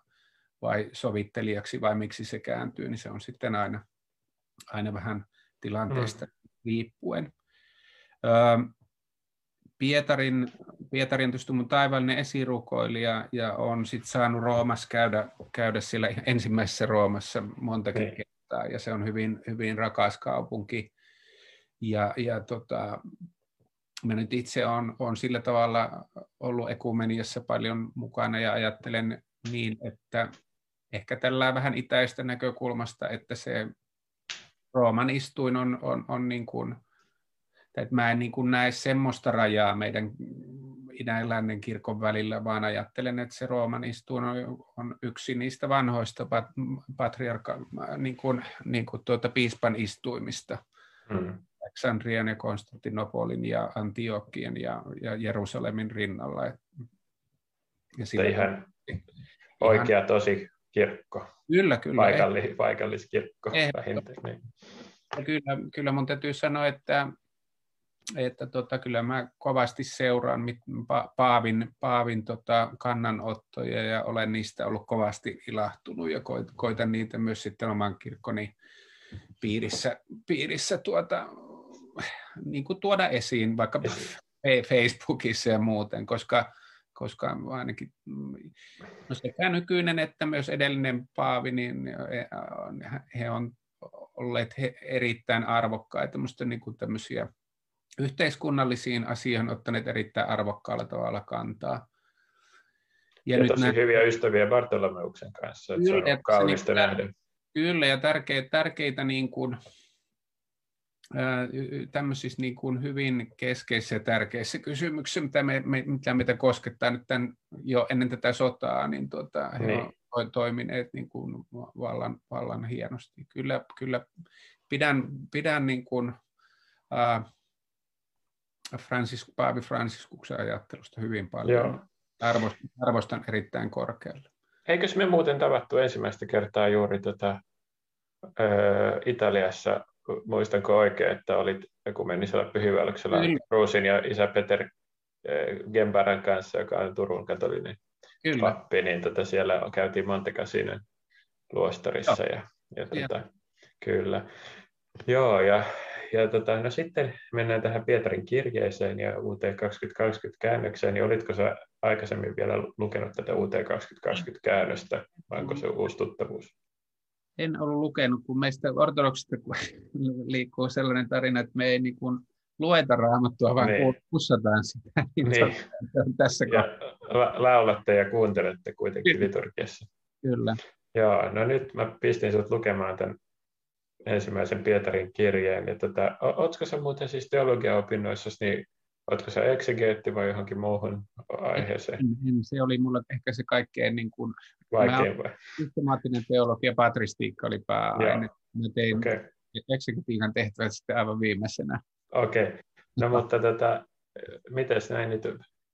vai sovittelijaksi vai miksi se kääntyy, niin se on sitten aina, aina vähän tilanteesta mm. riippuen. Öö, Pietarin, Pietarin tietysti mun taivallinen esirukoilija ja on sitten saanut Roomassa käydä, käydä siellä ensimmäisessä Roomassa montakin niin. kertaa ja se on hyvin, hyvin rakas kaupunki. Ja, ja tota, mä nyt itse olen, olen sillä tavalla ollut ekumeniassa paljon mukana ja ajattelen niin, että ehkä tällä vähän itäistä näkökulmasta, että se Rooman istuin on, on, on niin kuin, että mä en niin kuin näe semmoista rajaa meidän idän ja lännen kirkon välillä, vaan ajattelen, että se Rooman istuin on, on yksi niistä vanhoista pat, patriarka, niin kuin, niin kuin tuota piispan istuimista. Hmm. Aleksandrian ja Konstantinopolin ja Antiokkien ja, ja Jerusalemin rinnalla. Ja sillä ihan oikea tosi kirkko. Kyllä, kyllä. Paikalli, paikalliskirkko vähintään. Niin. Kyllä, kyllä mun täytyy sanoa, että, että tota, kyllä mä kovasti seuraan mit, pa, Paavin, Paavin tota, kannanottoja ja olen niistä ollut kovasti ilahtunut ja koit, koitan niitä myös sitten oman kirkkoni piirissä, piirissä tuota, niin kuin tuoda esiin vaikka [LAUGHS] Facebookissa ja muuten, koska, koska ainakin no sekä nykyinen että myös edellinen Paavi, niin he on olleet he erittäin arvokkaita, niin kuin tämmöisiä yhteiskunnallisiin asioihin ottaneet erittäin arvokkaalla tavalla kantaa. Ja, ja nyt tosi nä- hyviä ystäviä Bartolomeuksen kanssa, että kyllä, se on kaunista niin, nähdä. Kyllä, ja tärkeitä, tärkeitä niin kuin, tämmöisissä niin kuin hyvin keskeisissä ja tärkeissä kysymyksissä, mitä, me, me, mitä meitä koskettaa nyt tämän, jo ennen tätä sotaa, niin tuota, he niin. on toimineet niin kuin vallan, vallan hienosti. Kyllä, kyllä pidän, pidän niin kuin, äh, Francis, Paavi Fransiskuksen ajattelusta hyvin paljon. Joo. Arvostan, arvostan erittäin korkealle. Eikös me muuten tavattu ensimmäistä kertaa juuri tota, ö, Italiassa muistanko oikein, että olit ekumenisella pyhiväylyksellä Ruusin ja isä Peter Gembärän kanssa, joka on Turun katolinen Kyllä. pappi, niin tota siellä käytiin Montecasinen luostarissa. Ja, ja tota, kyllä. Joo, ja, ja tota, no sitten mennään tähän Pietarin kirjeeseen ja UT 2020 käännökseen, niin olitko sä aikaisemmin vielä lukenut tätä UT 2020 käännöstä, vai onko se uusi tuttavuus? en ollut lukenut, kun meistä ortodoksista [LAUGHS] liikkuu sellainen tarina, että me ei niin kuin lueta raamattua, vaan niin. kussataan sitä. [LAUGHS] Niin. niin. Tässä ja la- laulatte ja kuuntelette kuitenkin liturgiassa. Kyllä. Joo, no nyt mä pistin sinut lukemaan tämän ensimmäisen Pietarin kirjeen. Ja tota, ootko sä muuten siis teologiaopinnoissa, niin Oletko se eksegeetti vai johonkin muuhun aiheeseen? En, en, se oli mulle ehkä se kaikkein niin kuin, vaikein vai? Systemaattinen teologia, patristiikka oli pääaine. Mä tein okay. eksegetiikan tehtävät sitten aivan viimeisenä. Okei, okay. no mutta tota, miten näin nyt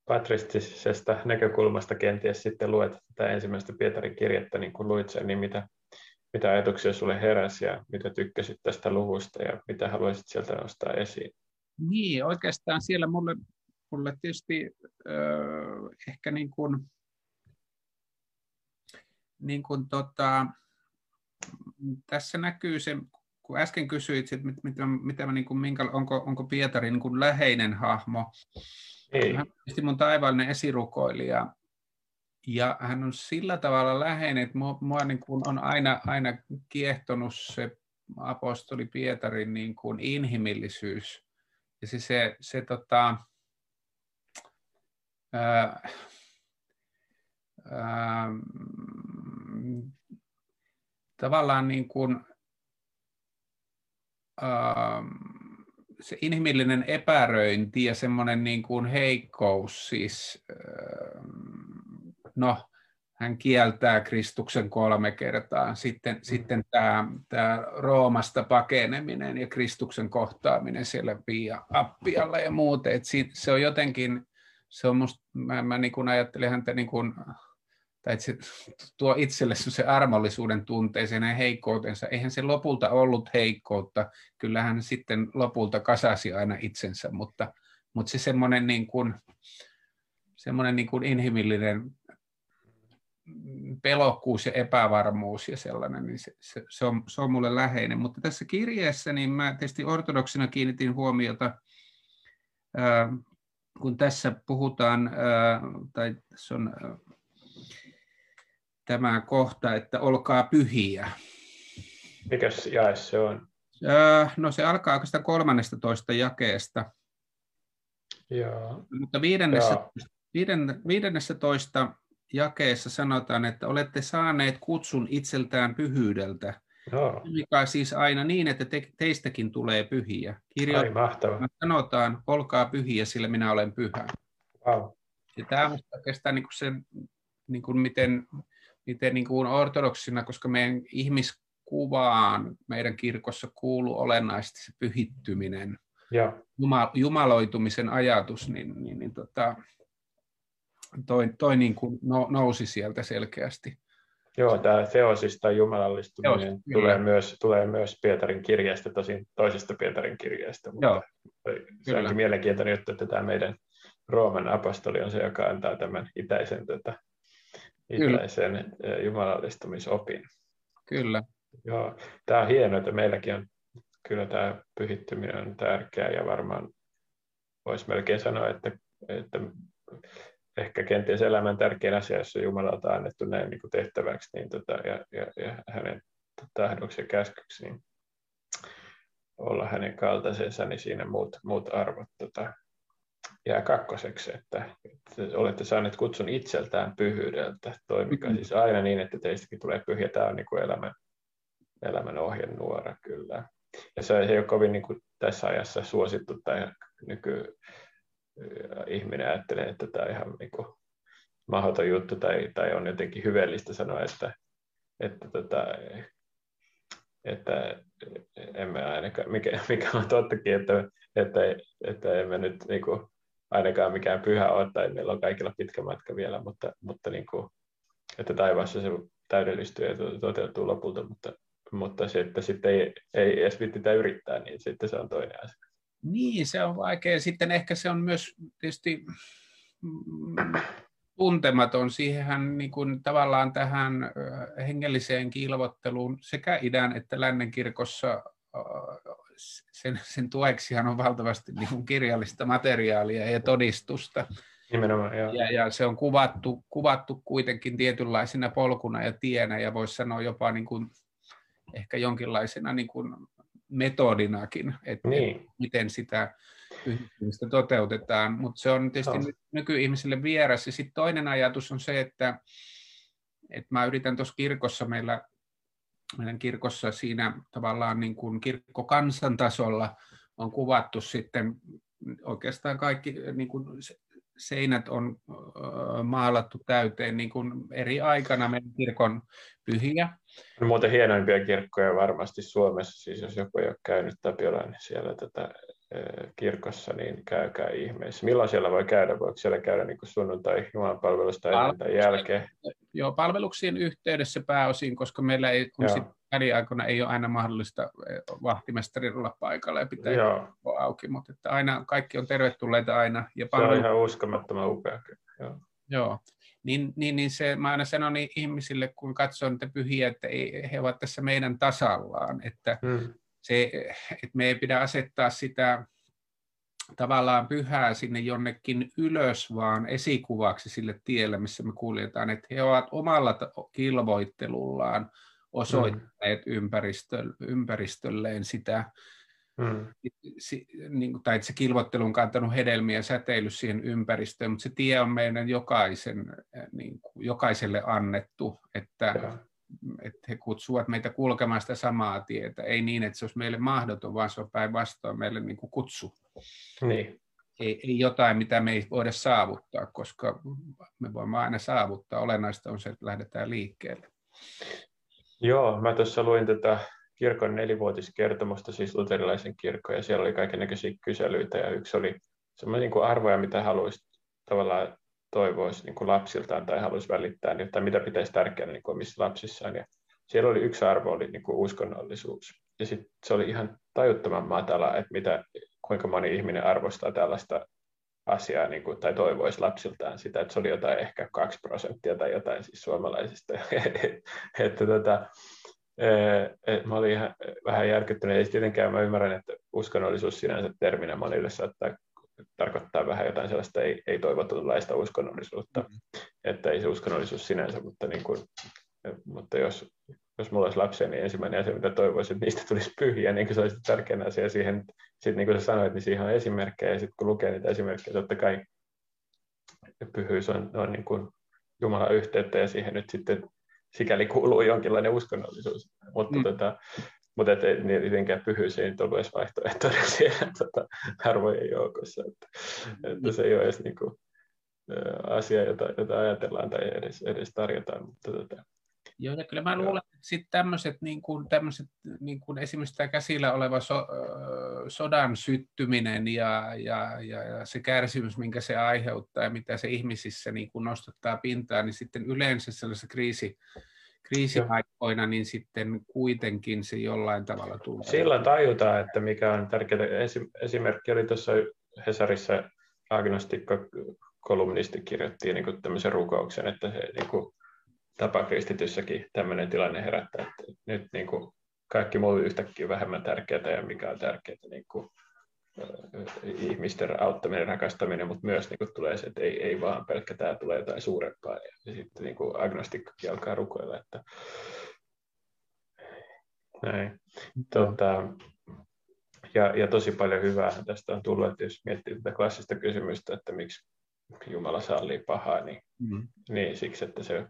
patristisesta näkökulmasta kenties sitten luet tätä ensimmäistä Pietarin kirjettä, niin kuin luit sen, niin mitä, mitä ajatuksia sulle heräsi ja mitä tykkäsit tästä luvusta ja mitä haluaisit sieltä nostaa esiin? Niin, oikeastaan siellä mulle, mulle tietysti äh, ehkä niin kuin, niin kuin tota, tässä näkyy se, kun äsken kysyit, että mit, mitä, mitä mä, niin kuin, minkä, onko, onko Pietari niin kuin läheinen hahmo. Ei. Hän on mun taivaallinen esirukoilija. Ja hän on sillä tavalla läheinen, että mua, mua niin kuin on aina, aina kiehtonut se apostoli Pietarin niin kuin inhimillisyys. Ja se, se, se tota, ää, ää, tavallaan niin kuin, ää, se inhimillinen epäröinti ja semmoinen niin kuin heikkous, siis, ää, no, hän kieltää Kristuksen kolme kertaa. Sitten, mm. sitten tämä, tämä Roomasta pakeneminen ja Kristuksen kohtaaminen siellä Via Appialla ja muuten. Et se on jotenkin, se on musta, mä, mä niin kuin ajattelin häntä niin kuin tai että se tuo itselle se armollisuuden tunteeseen ja heikkoutensa. Eihän se lopulta ollut heikkoutta, kyllähän sitten lopulta kasasi aina itsensä, mutta, mutta se semmoinen niin kuin, semmoinen niin kuin inhimillinen pelokkuus ja epävarmuus ja sellainen, niin se, se, se, on, se on mulle läheinen. Mutta tässä kirjeessä niin mä tietysti ortodoksina kiinnitin huomiota, ää, kun tässä puhutaan, ää, tai tässä on ää, tämä kohta, että olkaa pyhiä. Mikäs jae se on? Ää, no se alkaa oikeastaan 13 jakeesta. Joo. Mutta viidennessä, Joo. Viiden, viidennessä toista jakeessa sanotaan, että olette saaneet kutsun itseltään pyhyydeltä, Joo. mikä siis aina niin, että te, teistäkin tulee pyhiä. Kirjoitetaan, sanotaan, olkaa pyhiä, sillä minä olen pyhä. Wow. Ja tämä on oikeastaan niin kuin se, niin kuin miten, miten niin kuin ortodoksina, koska meidän ihmiskuvaan meidän kirkossa kuuluu olennaisesti se pyhittyminen, ja. jumaloitumisen ajatus, niin, niin, niin tota, toi, toi niin kuin nousi sieltä selkeästi. Joo, tämä teosis tai jumalallistuminen Teos, tulee, myös, tulee myös Pietarin kirjeestä, tosin toisesta Pietarin kirjeestä, mutta Joo, se onkin mielenkiintoinen juttu, että tämä meidän Rooman apostoli on se, joka antaa tämän itäisen, tätä, itäisen kyllä. jumalallistumisopin. Kyllä. Joo, tämä on hienoa, että meilläkin on kyllä tämä pyhittyminen on tärkeää ja varmaan voisi melkein sanoa, että, että ehkä kenties elämän tärkein asia, jos on Jumalalta annettu näin niin kuin tehtäväksi niin tota, ja, ja, ja hänen tahdoksi ja käskyksi, niin olla hänen kaltaisensa, niin siinä muut, muut arvot tota, jää kakkoseksi, että, että olette saaneet kutsun itseltään pyhyydeltä. Toimikaa mm-hmm. siis aina niin, että teistäkin tulee pyhiä. Tämä on niin kuin elämän, elämän ohjenuora kyllä. Ja se ei ole kovin niin kuin tässä ajassa suosittu tai nyky, ihminen ajattelee, että tämä on ihan niin kuin mahdoton juttu tai, tai on jotenkin hyveellistä sanoa, että, että, tota, että emme ainakaan, mikä, mikä on tottakin, että, että, että emme nyt niin kuin, ainakaan mikään pyhä ole tai meillä on kaikilla pitkä matka vielä, mutta, mutta niin kuin, että taivaassa se täydellistyy ja toteutuu lopulta, mutta, mutta se, että sitten ei, ei edes vittitä yrittää, niin sitten se on toinen asia. Niin, se on vaikea. Sitten ehkä se on myös tietysti mm, tuntematon. Siihenhän niin kuin, tavallaan tähän hengelliseen kilvotteluun sekä idän että lännen kirkossa sen, sen tueksihan on valtavasti niin kuin kirjallista materiaalia ja todistusta. Nimenomaan, joo. Ja, ja se on kuvattu, kuvattu kuitenkin tietynlaisena polkuna ja tienä ja voisi sanoa jopa niin kuin, ehkä jonkinlaisena niin kuin metodinakin, että niin. miten sitä yhdistymistä toteutetaan, mutta se on tietysti no. nykyihmisille vieras. Ja sitten toinen ajatus on se, että, että mä yritän tuossa kirkossa, meillä, meidän kirkossa siinä tavallaan niin kuin kirkkokansan tasolla on kuvattu sitten oikeastaan kaikki niin kuin seinät on maalattu täyteen niin kuin eri aikana meidän kirkon pyhiä. On muuten hienoimpia kirkkoja varmasti Suomessa, siis jos joku ei ole käynyt Tapiolan niin siellä tätä kirkossa, niin käykää ihmeessä. Milloin siellä voi käydä? Voiko siellä käydä niin kuin sunnuntai jumalanpalvelusta ennen tai jälkeen? Joo, palveluksien yhteydessä pääosin, koska meillä ei, kun sit väliaikoina ei ole aina mahdollista vahtimestarin olla paikalla ja pitää Joo. auki, mutta että aina kaikki on tervetulleita aina. Ja palvelu... Se on ihan uskomattoman upea. Joo. Joo niin, niin, niin se, mä aina sanon niin ihmisille, kun katsoo niitä pyhiä, että ei, he ovat tässä meidän tasallaan, että, hmm. Se, että me ei pidä asettaa sitä tavallaan pyhää sinne jonnekin ylös, vaan esikuvaksi sille tielle, missä me kuljetaan, että he ovat omalla kilvoittelullaan osoittaneet hmm. ympäristö, ympäristölleen sitä, Mm. Niin, tai että se kilvottelu on kantanut hedelmiä säteily siihen ympäristöön, mutta se tie on meidän jokaisen, niin kuin, jokaiselle annettu, että, että he kutsuvat meitä kulkemaan sitä samaa tietä. Ei niin, että se olisi meille mahdoton, vaan se on päinvastoin meille niin kuin kutsu. Niin. Ei, ei jotain, mitä me ei voida saavuttaa, koska me voimme aina saavuttaa. Olennaista on se, että lähdetään liikkeelle. Joo, mä tuossa luin tätä kirkon nelivuotiskertomusta, siis luterilaisen kirkon, ja siellä oli kaikenlaisia kyselyitä, ja yksi oli semmoinen niin arvoja, mitä haluaisit tavallaan toivoisi niin kuin lapsiltaan tai haluaisi välittää, niin, tai mitä pitäisi tärkeänä niin kuin omissa lapsissaan. Ja siellä oli yksi arvo, oli niin kuin uskonnollisuus. Ja sitten se oli ihan tajuttoman matala, että mitä, kuinka moni ihminen arvostaa tällaista asiaa niin kuin, tai toivoisi lapsiltaan sitä, että se oli jotain ehkä kaksi prosenttia tai jotain siis suomalaisista. [LAUGHS] että tota, et mä olin ihan vähän järkyttynyt. Ei tietenkään mä ymmärrän, että uskonnollisuus sinänsä terminä monille saattaa tarkoittaa vähän jotain sellaista ei, ei toivotunlaista uskonnollisuutta, mm-hmm. että ei se uskonnollisuus sinänsä, mutta, niin kuin, mutta jos, jos mulla olisi lapsia, niin ensimmäinen asia, mitä toivoisin, että niistä tulisi pyhiä, niin se olisi tärkeä asia siihen, sitten niin kuin sä sanoit, niin siihen on esimerkkejä, ja sitten kun lukee niitä esimerkkejä, totta kai pyhyys on, on niin kuin Jumalan yhteyttä, ja siihen nyt sitten sikäli kuuluu jonkinlainen uskonnollisuus, mutta mm. tota, mutta et, et, niin mitenkään pyhyys ei nyt ollut edes vaihtoehtoinen [LAUGHS] siellä tota, harvojen joukossa, että, että se ei ole edes niinku, asia, jota, jota ajatellaan tai edes, edes tarjotaan. Mutta, tota, Joo, ja kyllä mä luulen, että sitten tämmöiset, niin kuin, tämmöiset niin kuin esimerkiksi tämä käsillä oleva so, sodan syttyminen ja, ja, ja, ja se kärsimys, minkä se aiheuttaa ja mitä se ihmisissä niin kuin nostattaa pintaan, niin sitten yleensä sellaisessa kriisi, kriisiaikoina, niin sitten kuitenkin se jollain tavalla tulee. Silloin tajutaan, että mikä on tärkeää. Esimerkki oli tuossa Hesarissa agnostikko kolumnisti kirjoitti niin tämmöisen rukouksen, että se niin kuin, tapakristityssäkin tämmöinen tilanne herättää, että nyt niin kuin, kaikki muu yhtäkkiä vähemmän tärkeää ja mikä on tärkeää niin kuin, ihmisten auttaminen, rakastaminen, mutta myös niin kuin tulee se, että ei, ei vaan pelkkä tämä tulee jotain suurempaa. Ja sitten niin kuin agnostikkokin alkaa rukoilla, että näin. Tuota, ja, ja tosi paljon hyvää tästä on tullut, että jos miettii tätä klassista kysymystä, että miksi Jumala sallii pahaa, niin, mm. niin siksi, että se,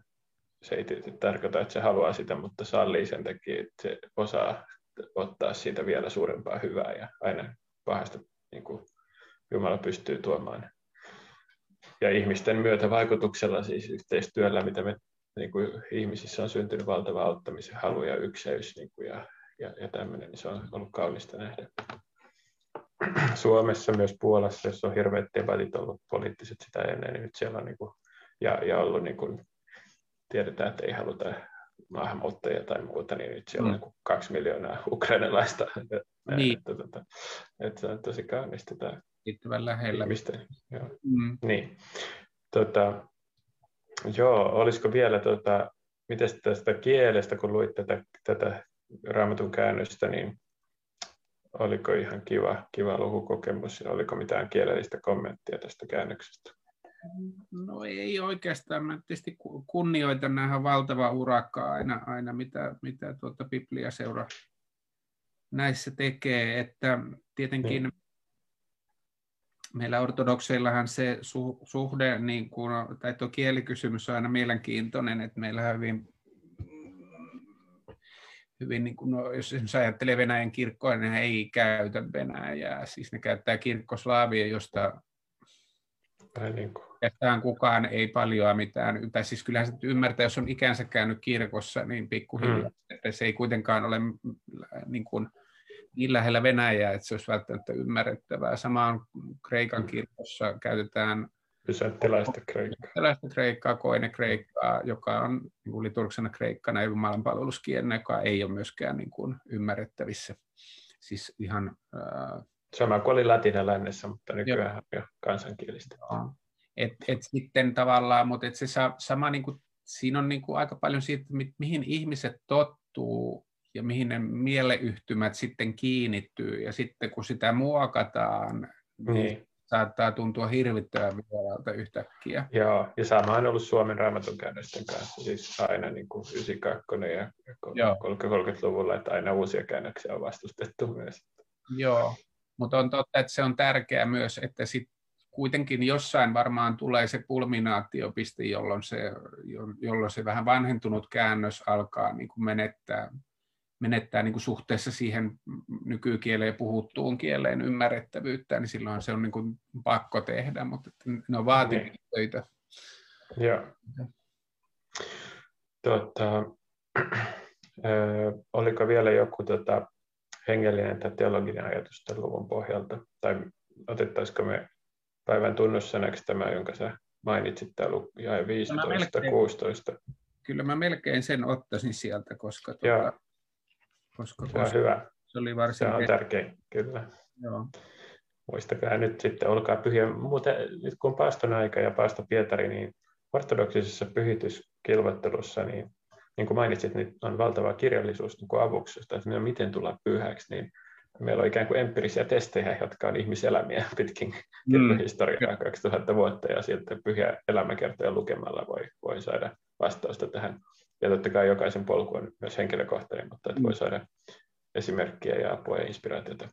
se ei tietysti tarkoita, että se haluaa sitä, mutta sallii sen takia, että se osaa ottaa siitä vielä suurempaa hyvää ja aina pahasta niin kuin Jumala pystyy tuomaan. Ja ihmisten myötävaikutuksella, siis yhteistyöllä, mitä me niin kuin ihmisissä on syntynyt valtava auttamisen halu ja ykseys niin kuin, ja, ja, ja tämmöinen, niin se on ollut kaunista nähdä. Suomessa myös Puolassa, jossa on hirveät debatit ollut poliittiset sitä ennen, niin nyt siellä on niin kuin, ja, ja ollut niin kuin, tiedetään, että ei haluta maahanmuuttajia tai muuta, niin nyt siellä mm. on niin kaksi miljoonaa ukrainalaista. Niin. Että, että, että, että on tosi kaunista tämä riittävän lähellä. Ihmisten, joo. Mm. Niin. Tota, joo, olisiko vielä, tota, miten tästä kielestä, kun luit tätä, tätä raamatun käännöstä, niin oliko ihan kiva, kiva lukukokemus ja oliko mitään kielellistä kommenttia tästä käännöksestä? No ei oikeastaan. Mä tietysti kunnioitan nähdä valtava urakka aina, aina mitä, mitä tuota Biblia seura näissä tekee. Että tietenkin mm. meillä ortodokseillahan se su, suhde, niin kuin, tai tuo kielikysymys on aina mielenkiintoinen, että meillä hyvin hyvin, niin kuin, no, jos ajattelee Venäjän kirkkoa, niin ne ei käytä Venäjää. Siis ne käyttää kirkkoslaavia, josta niin kuin kukaan ei paljon mitään, tai siis kyllähän se ymmärtää, jos on ikänsä käynyt kirkossa, niin pikkuhiljaa, mm. että se ei kuitenkaan ole niin, kuin, niin lähellä Venäjää, että se olisi välttämättä ymmärrettävää. Samaan Kreikan kirkossa käytetään Byzanttilaista kreikkaa. Kreikkaa, koine kreikkaa, joka on niin kuin liturgisena kreikkana Jumalan palveluskielenä, joka ei ole myöskään niin kuin ymmärrettävissä. Siis ihan, äh, Sama kuin oli latina lännessä, mutta nykyään jo, jo kansankielistä. Et, et sitten tavallaan, mutta et se sama, niin kuin, siinä on niin kuin aika paljon siitä, mihin ihmiset tottuu ja mihin ne mieleyhtymät sitten kiinnittyy. Ja sitten kun sitä muokataan, niin, niin saattaa tuntua hirvittävän vieraalta yhtäkkiä. Joo, ja sama on ollut Suomen raamatun käännösten kanssa, siis aina niin kuin 92 ja 30-luvulla, että aina uusia käännöksiä on vastustettu myös. Joo, mutta on totta, että se on tärkeää myös, että sit kuitenkin jossain varmaan tulee se kulminaatiopiste, jolloin se, jolloin se vähän vanhentunut käännös alkaa niin kuin menettää, menettää niin kuin suhteessa siihen nykykieleen puhuttuun kieleen ymmärrettävyyttä, niin silloin se on niin kuin pakko tehdä, mutta ne on vaativia niin. töitä. Joo. Tota, [CLEARS THROAT] ö, oliko vielä joku tota, hengellinen tai teologinen ajatus tämän luvun pohjalta, tai otettaisiko me päivän tunnussanaksi tämä, jonka sä mainitsit täällä jäi 15, melkein, 16. Kyllä mä melkein sen ottaisin sieltä, koska, tuota, koska, se on hyvä. Se oli varsin se on tärkein, kyllä. Joo. Muistakaa nyt sitten, olkaa pyhiä. Muuten nyt kun on paaston aika ja paasto Pietari, niin ortodoksisessa pyhityskilvottelussa, niin, niin kuin mainitsit, niin on valtava kirjallisuus niin kuin avuksi, että miten tulla pyhäksi, niin meillä on ikään kuin empiirisiä testejä, jotka on ihmiselämiä [LAUGHS] pitkin mm. historiaa 2000 vuotta, ja sitten pyhiä elämäkertoja lukemalla voi, voi saada vastausta tähän. Ja totta kai jokaisen polku on myös henkilökohtainen, mutta että voi mm. saada esimerkkiä ja apua ja inspiraatiota.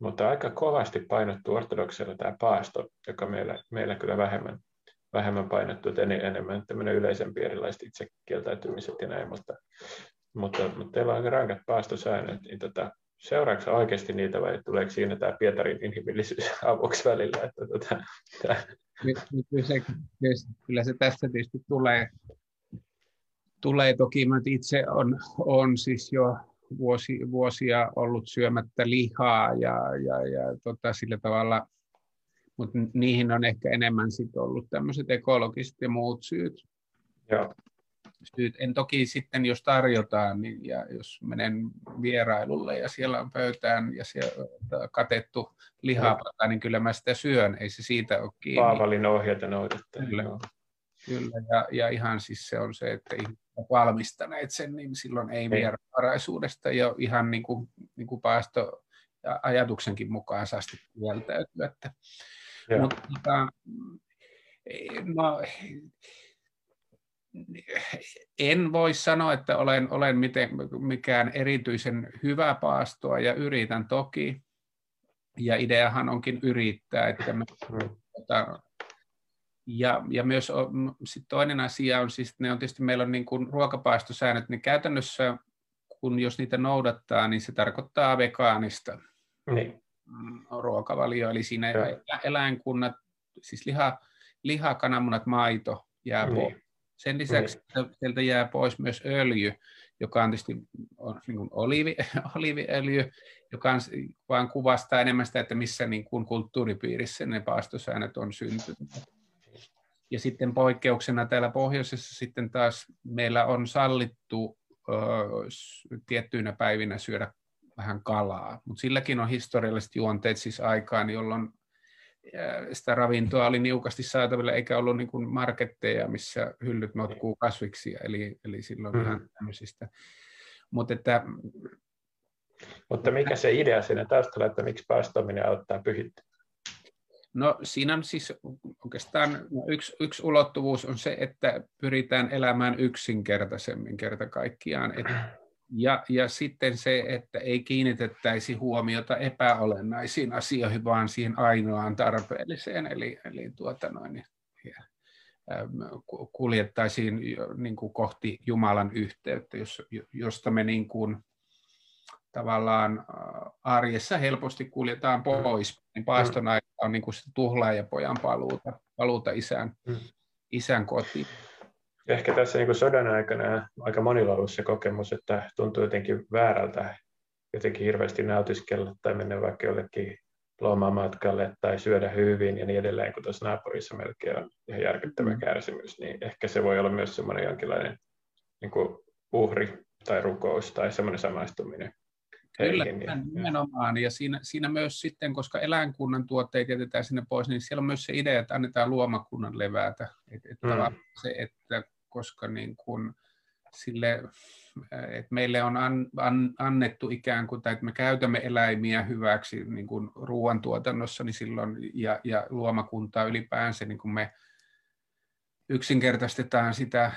Mutta aika kovasti painottuu ortodoksilla tämä paasto, joka meillä, meillä kyllä vähemmän, vähemmän painottuu, että enemmän tämmöinen yleisempi erilaiset itsekieltäytymiset ja näin, mutta, mutta, mutta teillä on aika rankat paastosäännöt, niin tota, seuraako oikeasti niitä vai tuleeko siinä tämä Pietarin inhimillisyys [LAUGHS] avuksi välillä? Että tota, tämä... Kyllä, se, kyllä se tässä tietysti tulee, tulee toki, mä itse on, on siis jo vuosi, vuosia ollut syömättä lihaa ja, ja, ja tota, sillä tavalla, mutta niihin on ehkä enemmän sit ollut tämmöiset ekologiset ja muut syyt. Joo syyt. En toki sitten, jos tarjotaan, niin, ja jos menen vierailulle ja siellä on pöytään ja siellä katettu lihapata, niin kyllä mä sitä syön, ei se siitä ole kiinni. Paavalin ohjeita noudattaa. Kyllä, kyllä. Ja, ja, ihan siis se on se, että ihmiset valmistaneet sen, niin silloin ei vieraanvaraisuudesta ja ihan niin kuin, niin kuin paasto ajatuksenkin mukaan saa sitten kieltäytyä. Että, mutta, tota, no, en voi sanoa, että olen, olen miten, mikään erityisen hyvä paastoa ja yritän toki. Ja ideahan onkin yrittää. Että me, tota, ja, ja myös sit toinen asia on, siis ne on tietysti meillä on niin kuin ruokapaastosäännöt, niin käytännössä kun jos niitä noudattaa, niin se tarkoittaa vegaanista niin. ruokavalio, eli siinä ja. eläinkunnat, siis liha, liha, kananmunat, maito jää niin. pois sen lisäksi mm. sieltä jää pois myös öljy, joka on tietysti on niin kuin oliivi, [LAUGHS] oliiviöljy, joka on, vaan kuvastaa enemmän sitä, että missä niin kuin kulttuuripiirissä ne paastosäännöt on syntynyt. Ja sitten poikkeuksena täällä pohjoisessa sitten taas meillä on sallittu ö, tiettyinä päivinä syödä vähän kalaa, mutta silläkin on historialliset juonteet siis aikaan, jolloin sitä ravintoa oli niukasti saatavilla, eikä ollut niin kuin marketteja, missä hyllyt notkuu kasviksia, eli, eli silloin mm. vähän tämmöisistä. Mutta, että, Mutta mikä se idea siinä taustalla, että miksi paastominen auttaa pyhittää? No siinä on siis oikeastaan no, yksi, yksi ulottuvuus on se, että pyritään elämään yksinkertaisemmin kerta kaikkiaan. Että ja, ja sitten se, että ei kiinnitettäisi huomiota epäolennaisiin asioihin, vaan siihen ainoaan tarpeelliseen, eli, eli tuota noin, kuljettaisiin niin kuin kohti Jumalan yhteyttä, josta me niin kuin, tavallaan arjessa helposti kuljetaan pois. Niin paaston aika on niin kuin tuhlaajapojan paluuta, paluuta isän, mm. isän kotiin ehkä tässä niin kuin sodan aikana aika monilla on ollut se kokemus, että tuntuu jotenkin väärältä jotenkin hirveästi nautiskella tai mennä vaikka jollekin lomamatkalle tai syödä hyvin ja niin edelleen, kun tuossa naapurissa melkein on ihan järkyttävä mm. kärsimys, niin ehkä se voi olla myös semmoinen jonkinlainen niin kuin uhri tai rukous tai semmoinen samaistuminen. Kyllä, nimenomaan. Ja siinä, siinä myös sitten, koska eläinkunnan tuotteet jätetään sinne pois, niin siellä on myös se idea, että annetaan luomakunnan levätä. Et, et mm. se, että koska niin kuin sille, että meille on an, an, annettu ikään kuin, tai että me käytämme eläimiä hyväksi niin kuin ruoantuotannossa, niin silloin, ja, ja luomakuntaa ylipäänsä, niin kuin me yksinkertaistetaan sitä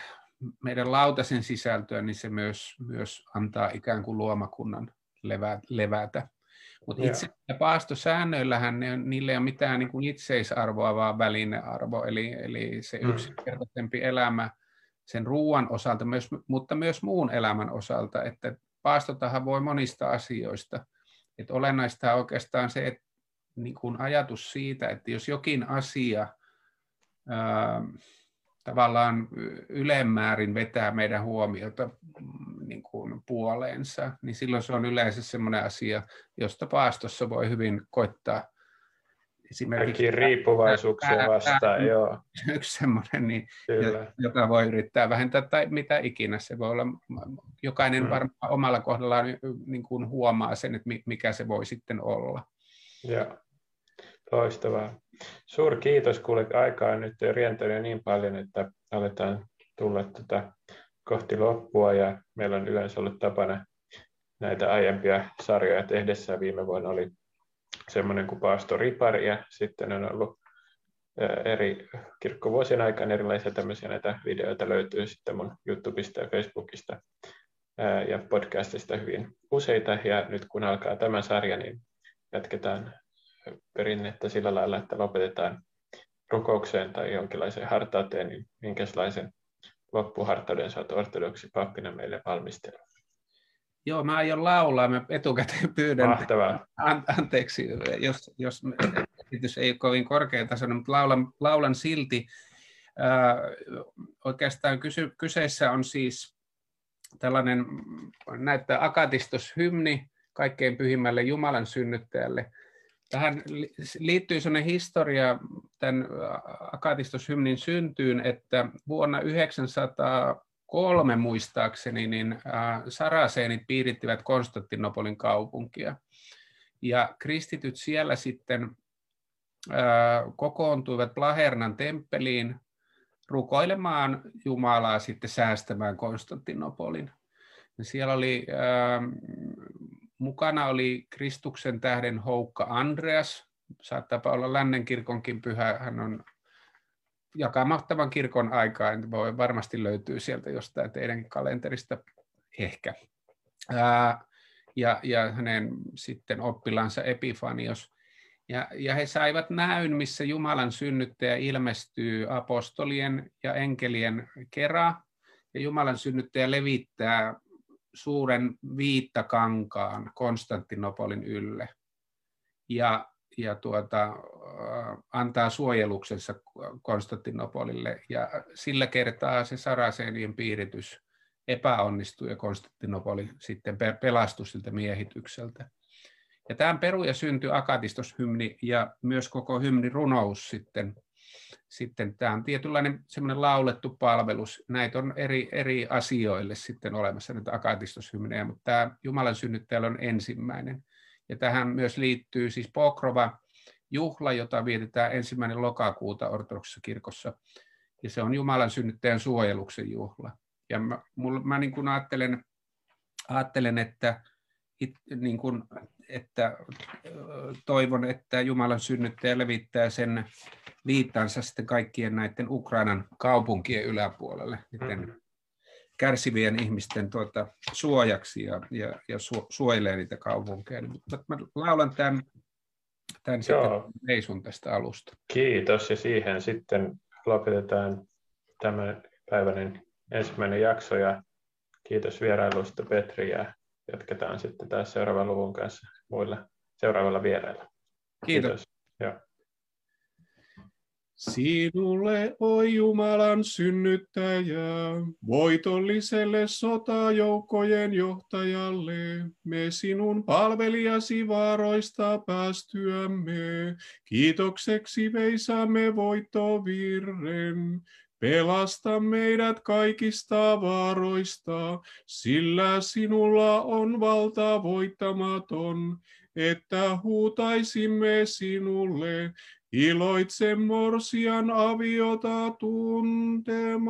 meidän lautasen sisältöä, niin se myös, myös antaa ikään kuin luomakunnan levä, levätä. Mutta itse paastosäännöillähän ne, niillä ei ole mitään niin kuin itseisarvoa, vaan välinearvo, eli, eli se mm. yksinkertaisempi elämä sen ruoan osalta, myös, mutta myös muun elämän osalta, että paastotahan voi monista asioista. Että olennaista on oikeastaan se, että niin kuin ajatus siitä, että jos jokin asia ää, tavallaan ylemmäärin vetää meidän huomiota mm, niin kuin puoleensa, niin silloin se on yleensä sellainen asia, josta paastossa voi hyvin koittaa esimerkiksi riippuvaisuuksia vastaan, joo. Yksi semmoinen, niin, joka voi yrittää vähentää tai mitä ikinä. Se voi olla, jokainen mm. varmaan omalla kohdallaan niin kuin huomaa sen, että mikä se voi sitten olla. Joo, loistavaa. Suuri kiitos, kuule aikaa nyt rientänyt niin paljon, että aletaan tulla tuota kohti loppua ja meillä on yleensä ollut tapana näitä aiempia sarjoja tehdessä. Viime vuonna oli semmoinen kuin Paasto Ripari ja sitten on ollut eri kirkkovuosien aikana erilaisia tämmöisiä näitä videoita löytyy sitten mun YouTubesta ja Facebookista ja podcastista hyvin useita ja nyt kun alkaa tämä sarja, niin jatketaan perinnettä sillä lailla, että lopetetaan rukoukseen tai jonkinlaiseen hartauteen, niin minkälaisen loppuhartauden oot ortodoksi pappina meille valmistella? Joo, mä aion laulaa. Mä etukäteen pyydän Mahtavaa. An- anteeksi, jos, jos esitys ei ole kovin korkeatasoinen, mutta laulan, laulan silti. Äh, oikeastaan kysy, kyseessä on siis tällainen, näyttää akatistoshymni kaikkein pyhimmälle Jumalan synnyttäjälle. Tähän liittyy sellainen historia tämän akatistoshymnin syntyyn, että vuonna 900 kolme muistaakseni, niin saraseenit piirittivät Konstantinopolin kaupunkia. Ja kristityt siellä sitten kokoontuivat Plahernan temppeliin rukoilemaan Jumalaa sitten säästämään Konstantinopolin. Ja siellä oli, mukana oli Kristuksen tähden Houkka Andreas, saattaa olla Lännenkirkonkin pyhä, hän on jakamahtavan kirkon aikaa, en voi varmasti löytyy sieltä jostain teidänkin kalenterista ehkä. Ää, ja, ja hänen sitten oppilansa Epifanios. Ja, ja he saivat näyn, missä Jumalan synnyttäjä ilmestyy apostolien ja enkelien kerran, ja Jumalan synnyttäjä levittää suuren viittakankaan Konstantinopolin ylle. Ja ja tuota, antaa suojeluksensa Konstantinopolille. Ja sillä kertaa se Saraseenien piiritys epäonnistui ja Konstantinopoli sitten pelastui siltä miehitykseltä. Ja tämän peruja syntyi akatistoshymni ja myös koko runous sitten. Sitten tämä on tietynlainen semmoinen laulettu palvelus. Näitä on eri, eri asioille sitten olemassa näitä akatistoshymnejä, mutta tämä Jumalan synnyttäjä on ensimmäinen. Ja tähän myös liittyy siis Pokrova juhla, jota vietetään ensimmäinen lokakuuta ortodoksissa kirkossa. Ja se on Jumalan synnyttäjän suojeluksen juhla. Ja mä, mä niin kuin ajattelen, ajattelen, että, it, niin kuin, että toivon, että Jumalan synnyttäjä levittää sen viittansa sitten kaikkien näiden Ukrainan kaupunkien yläpuolelle. Mm-hmm kärsivien ihmisten tuota, suojaksi ja, ja, ja su, suojelee niitä kaupunkeja. Mutta mä laulan tämän, tämän Joo. sitten tästä alusta. Kiitos ja siihen sitten lopetetaan tämän päiväinen ensimmäinen jakso ja kiitos vierailusta Petri ja jatketaan sitten taas seuraavan luvun kanssa muilla seuraavalla vierailla. Kiitos. kiitos. Joo. Sinulle, oi Jumalan synnyttäjä, voitolliselle sotajoukkojen johtajalle, me sinun palvelijasi vaaroista päästyämme, kiitokseksi veisaamme voittovirren. Pelasta meidät kaikista vaaroista, sillä sinulla on valta voittamaton, että huutaisimme sinulle, Iloitse morsian aviota tuntematon.